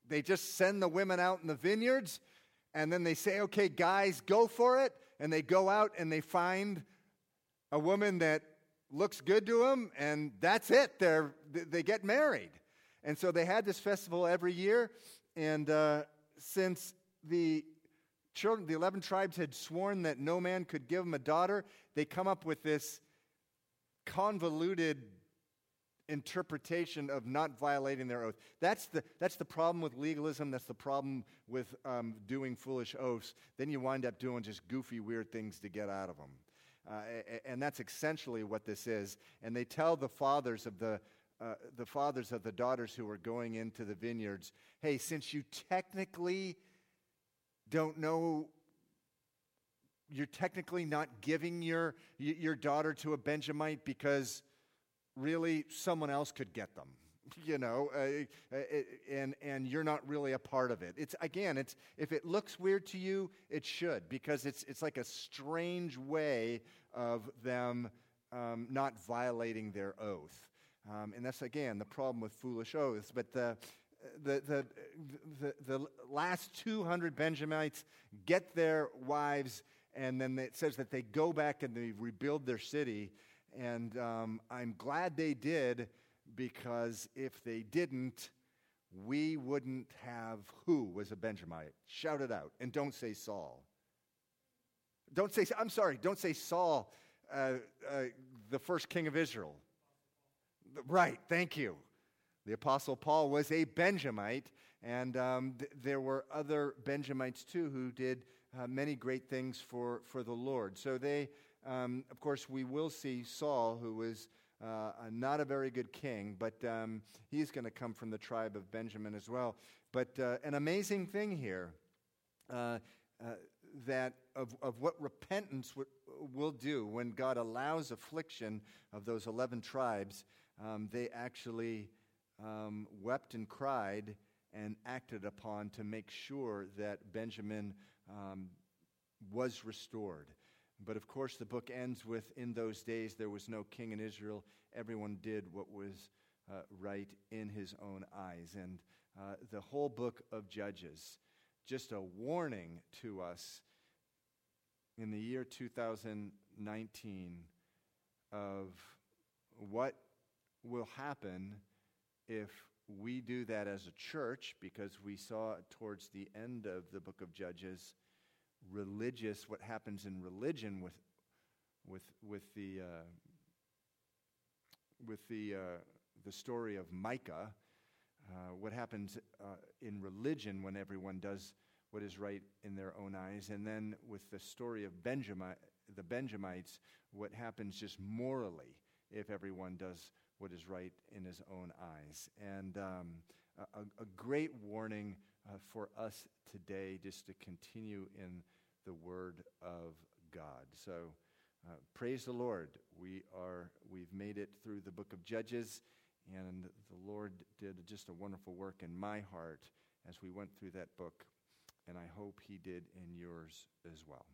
they just send the women out in the vineyards and then they say okay guys go for it and they go out and they find a woman that looks good to them, and that's it. They're, they get married. And so they had this festival every year, and uh, since the children, the 11 tribes had sworn that no man could give them a daughter, they come up with this convoluted interpretation of not violating their oath. That's the, that's the problem with legalism. That's the problem with um, doing foolish oaths. Then you wind up doing just goofy, weird things to get out of them. Uh, and that's essentially what this is. And they tell the fathers of the, uh, the fathers of the daughters who are going into the vineyards, hey, since you technically don't know you're technically not giving your, your daughter to a Benjamite because really someone else could get them you know uh, uh, and and you're not really a part of it it's again it's if it looks weird to you it should because it's it's like a strange way of them um, not violating their oath um, and that's again the problem with foolish oaths but the the, the, the, the last 200 Benjamites get their wives, and then it says that they go back and they rebuild their city. And um, I'm glad they did because if they didn't, we wouldn't have who was a Benjamite. Shout it out. And don't say Saul. Don't say, I'm sorry, don't say Saul, uh, uh, the first king of Israel. Right, thank you. The Apostle Paul was a Benjamite, and um, th- there were other Benjamites too who did uh, many great things for, for the Lord. So they, um, of course, we will see Saul, who was uh, not a very good king, but um, he's going to come from the tribe of Benjamin as well. But uh, an amazing thing here uh, uh that of, of what repentance w- will do when God allows affliction of those 11 tribes, um, they actually um, wept and cried and acted upon to make sure that Benjamin um, was restored. But of course, the book ends with In those days there was no king in Israel. Everyone did what was uh, right in his own eyes. And uh, the whole book of Judges, just a warning to us in the year 2019 of what will happen if we do that as a church, because we saw towards the end of the book of Judges religious, what happens in religion with, with, with the, uh, with the, uh, the story of Micah, uh, what happens uh, in religion when everyone does what is right in their own eyes, and then with the story of Benjamin, the Benjamites, what happens just morally if everyone does what is right in his own eyes. And um, a, a, great warning uh, for us today just to continue in the Word of God. So uh, praise the Lord. We are, we've made it through the book of Judges, and the Lord did just a wonderful work in my heart as we went through that book, and I hope He did in yours as well.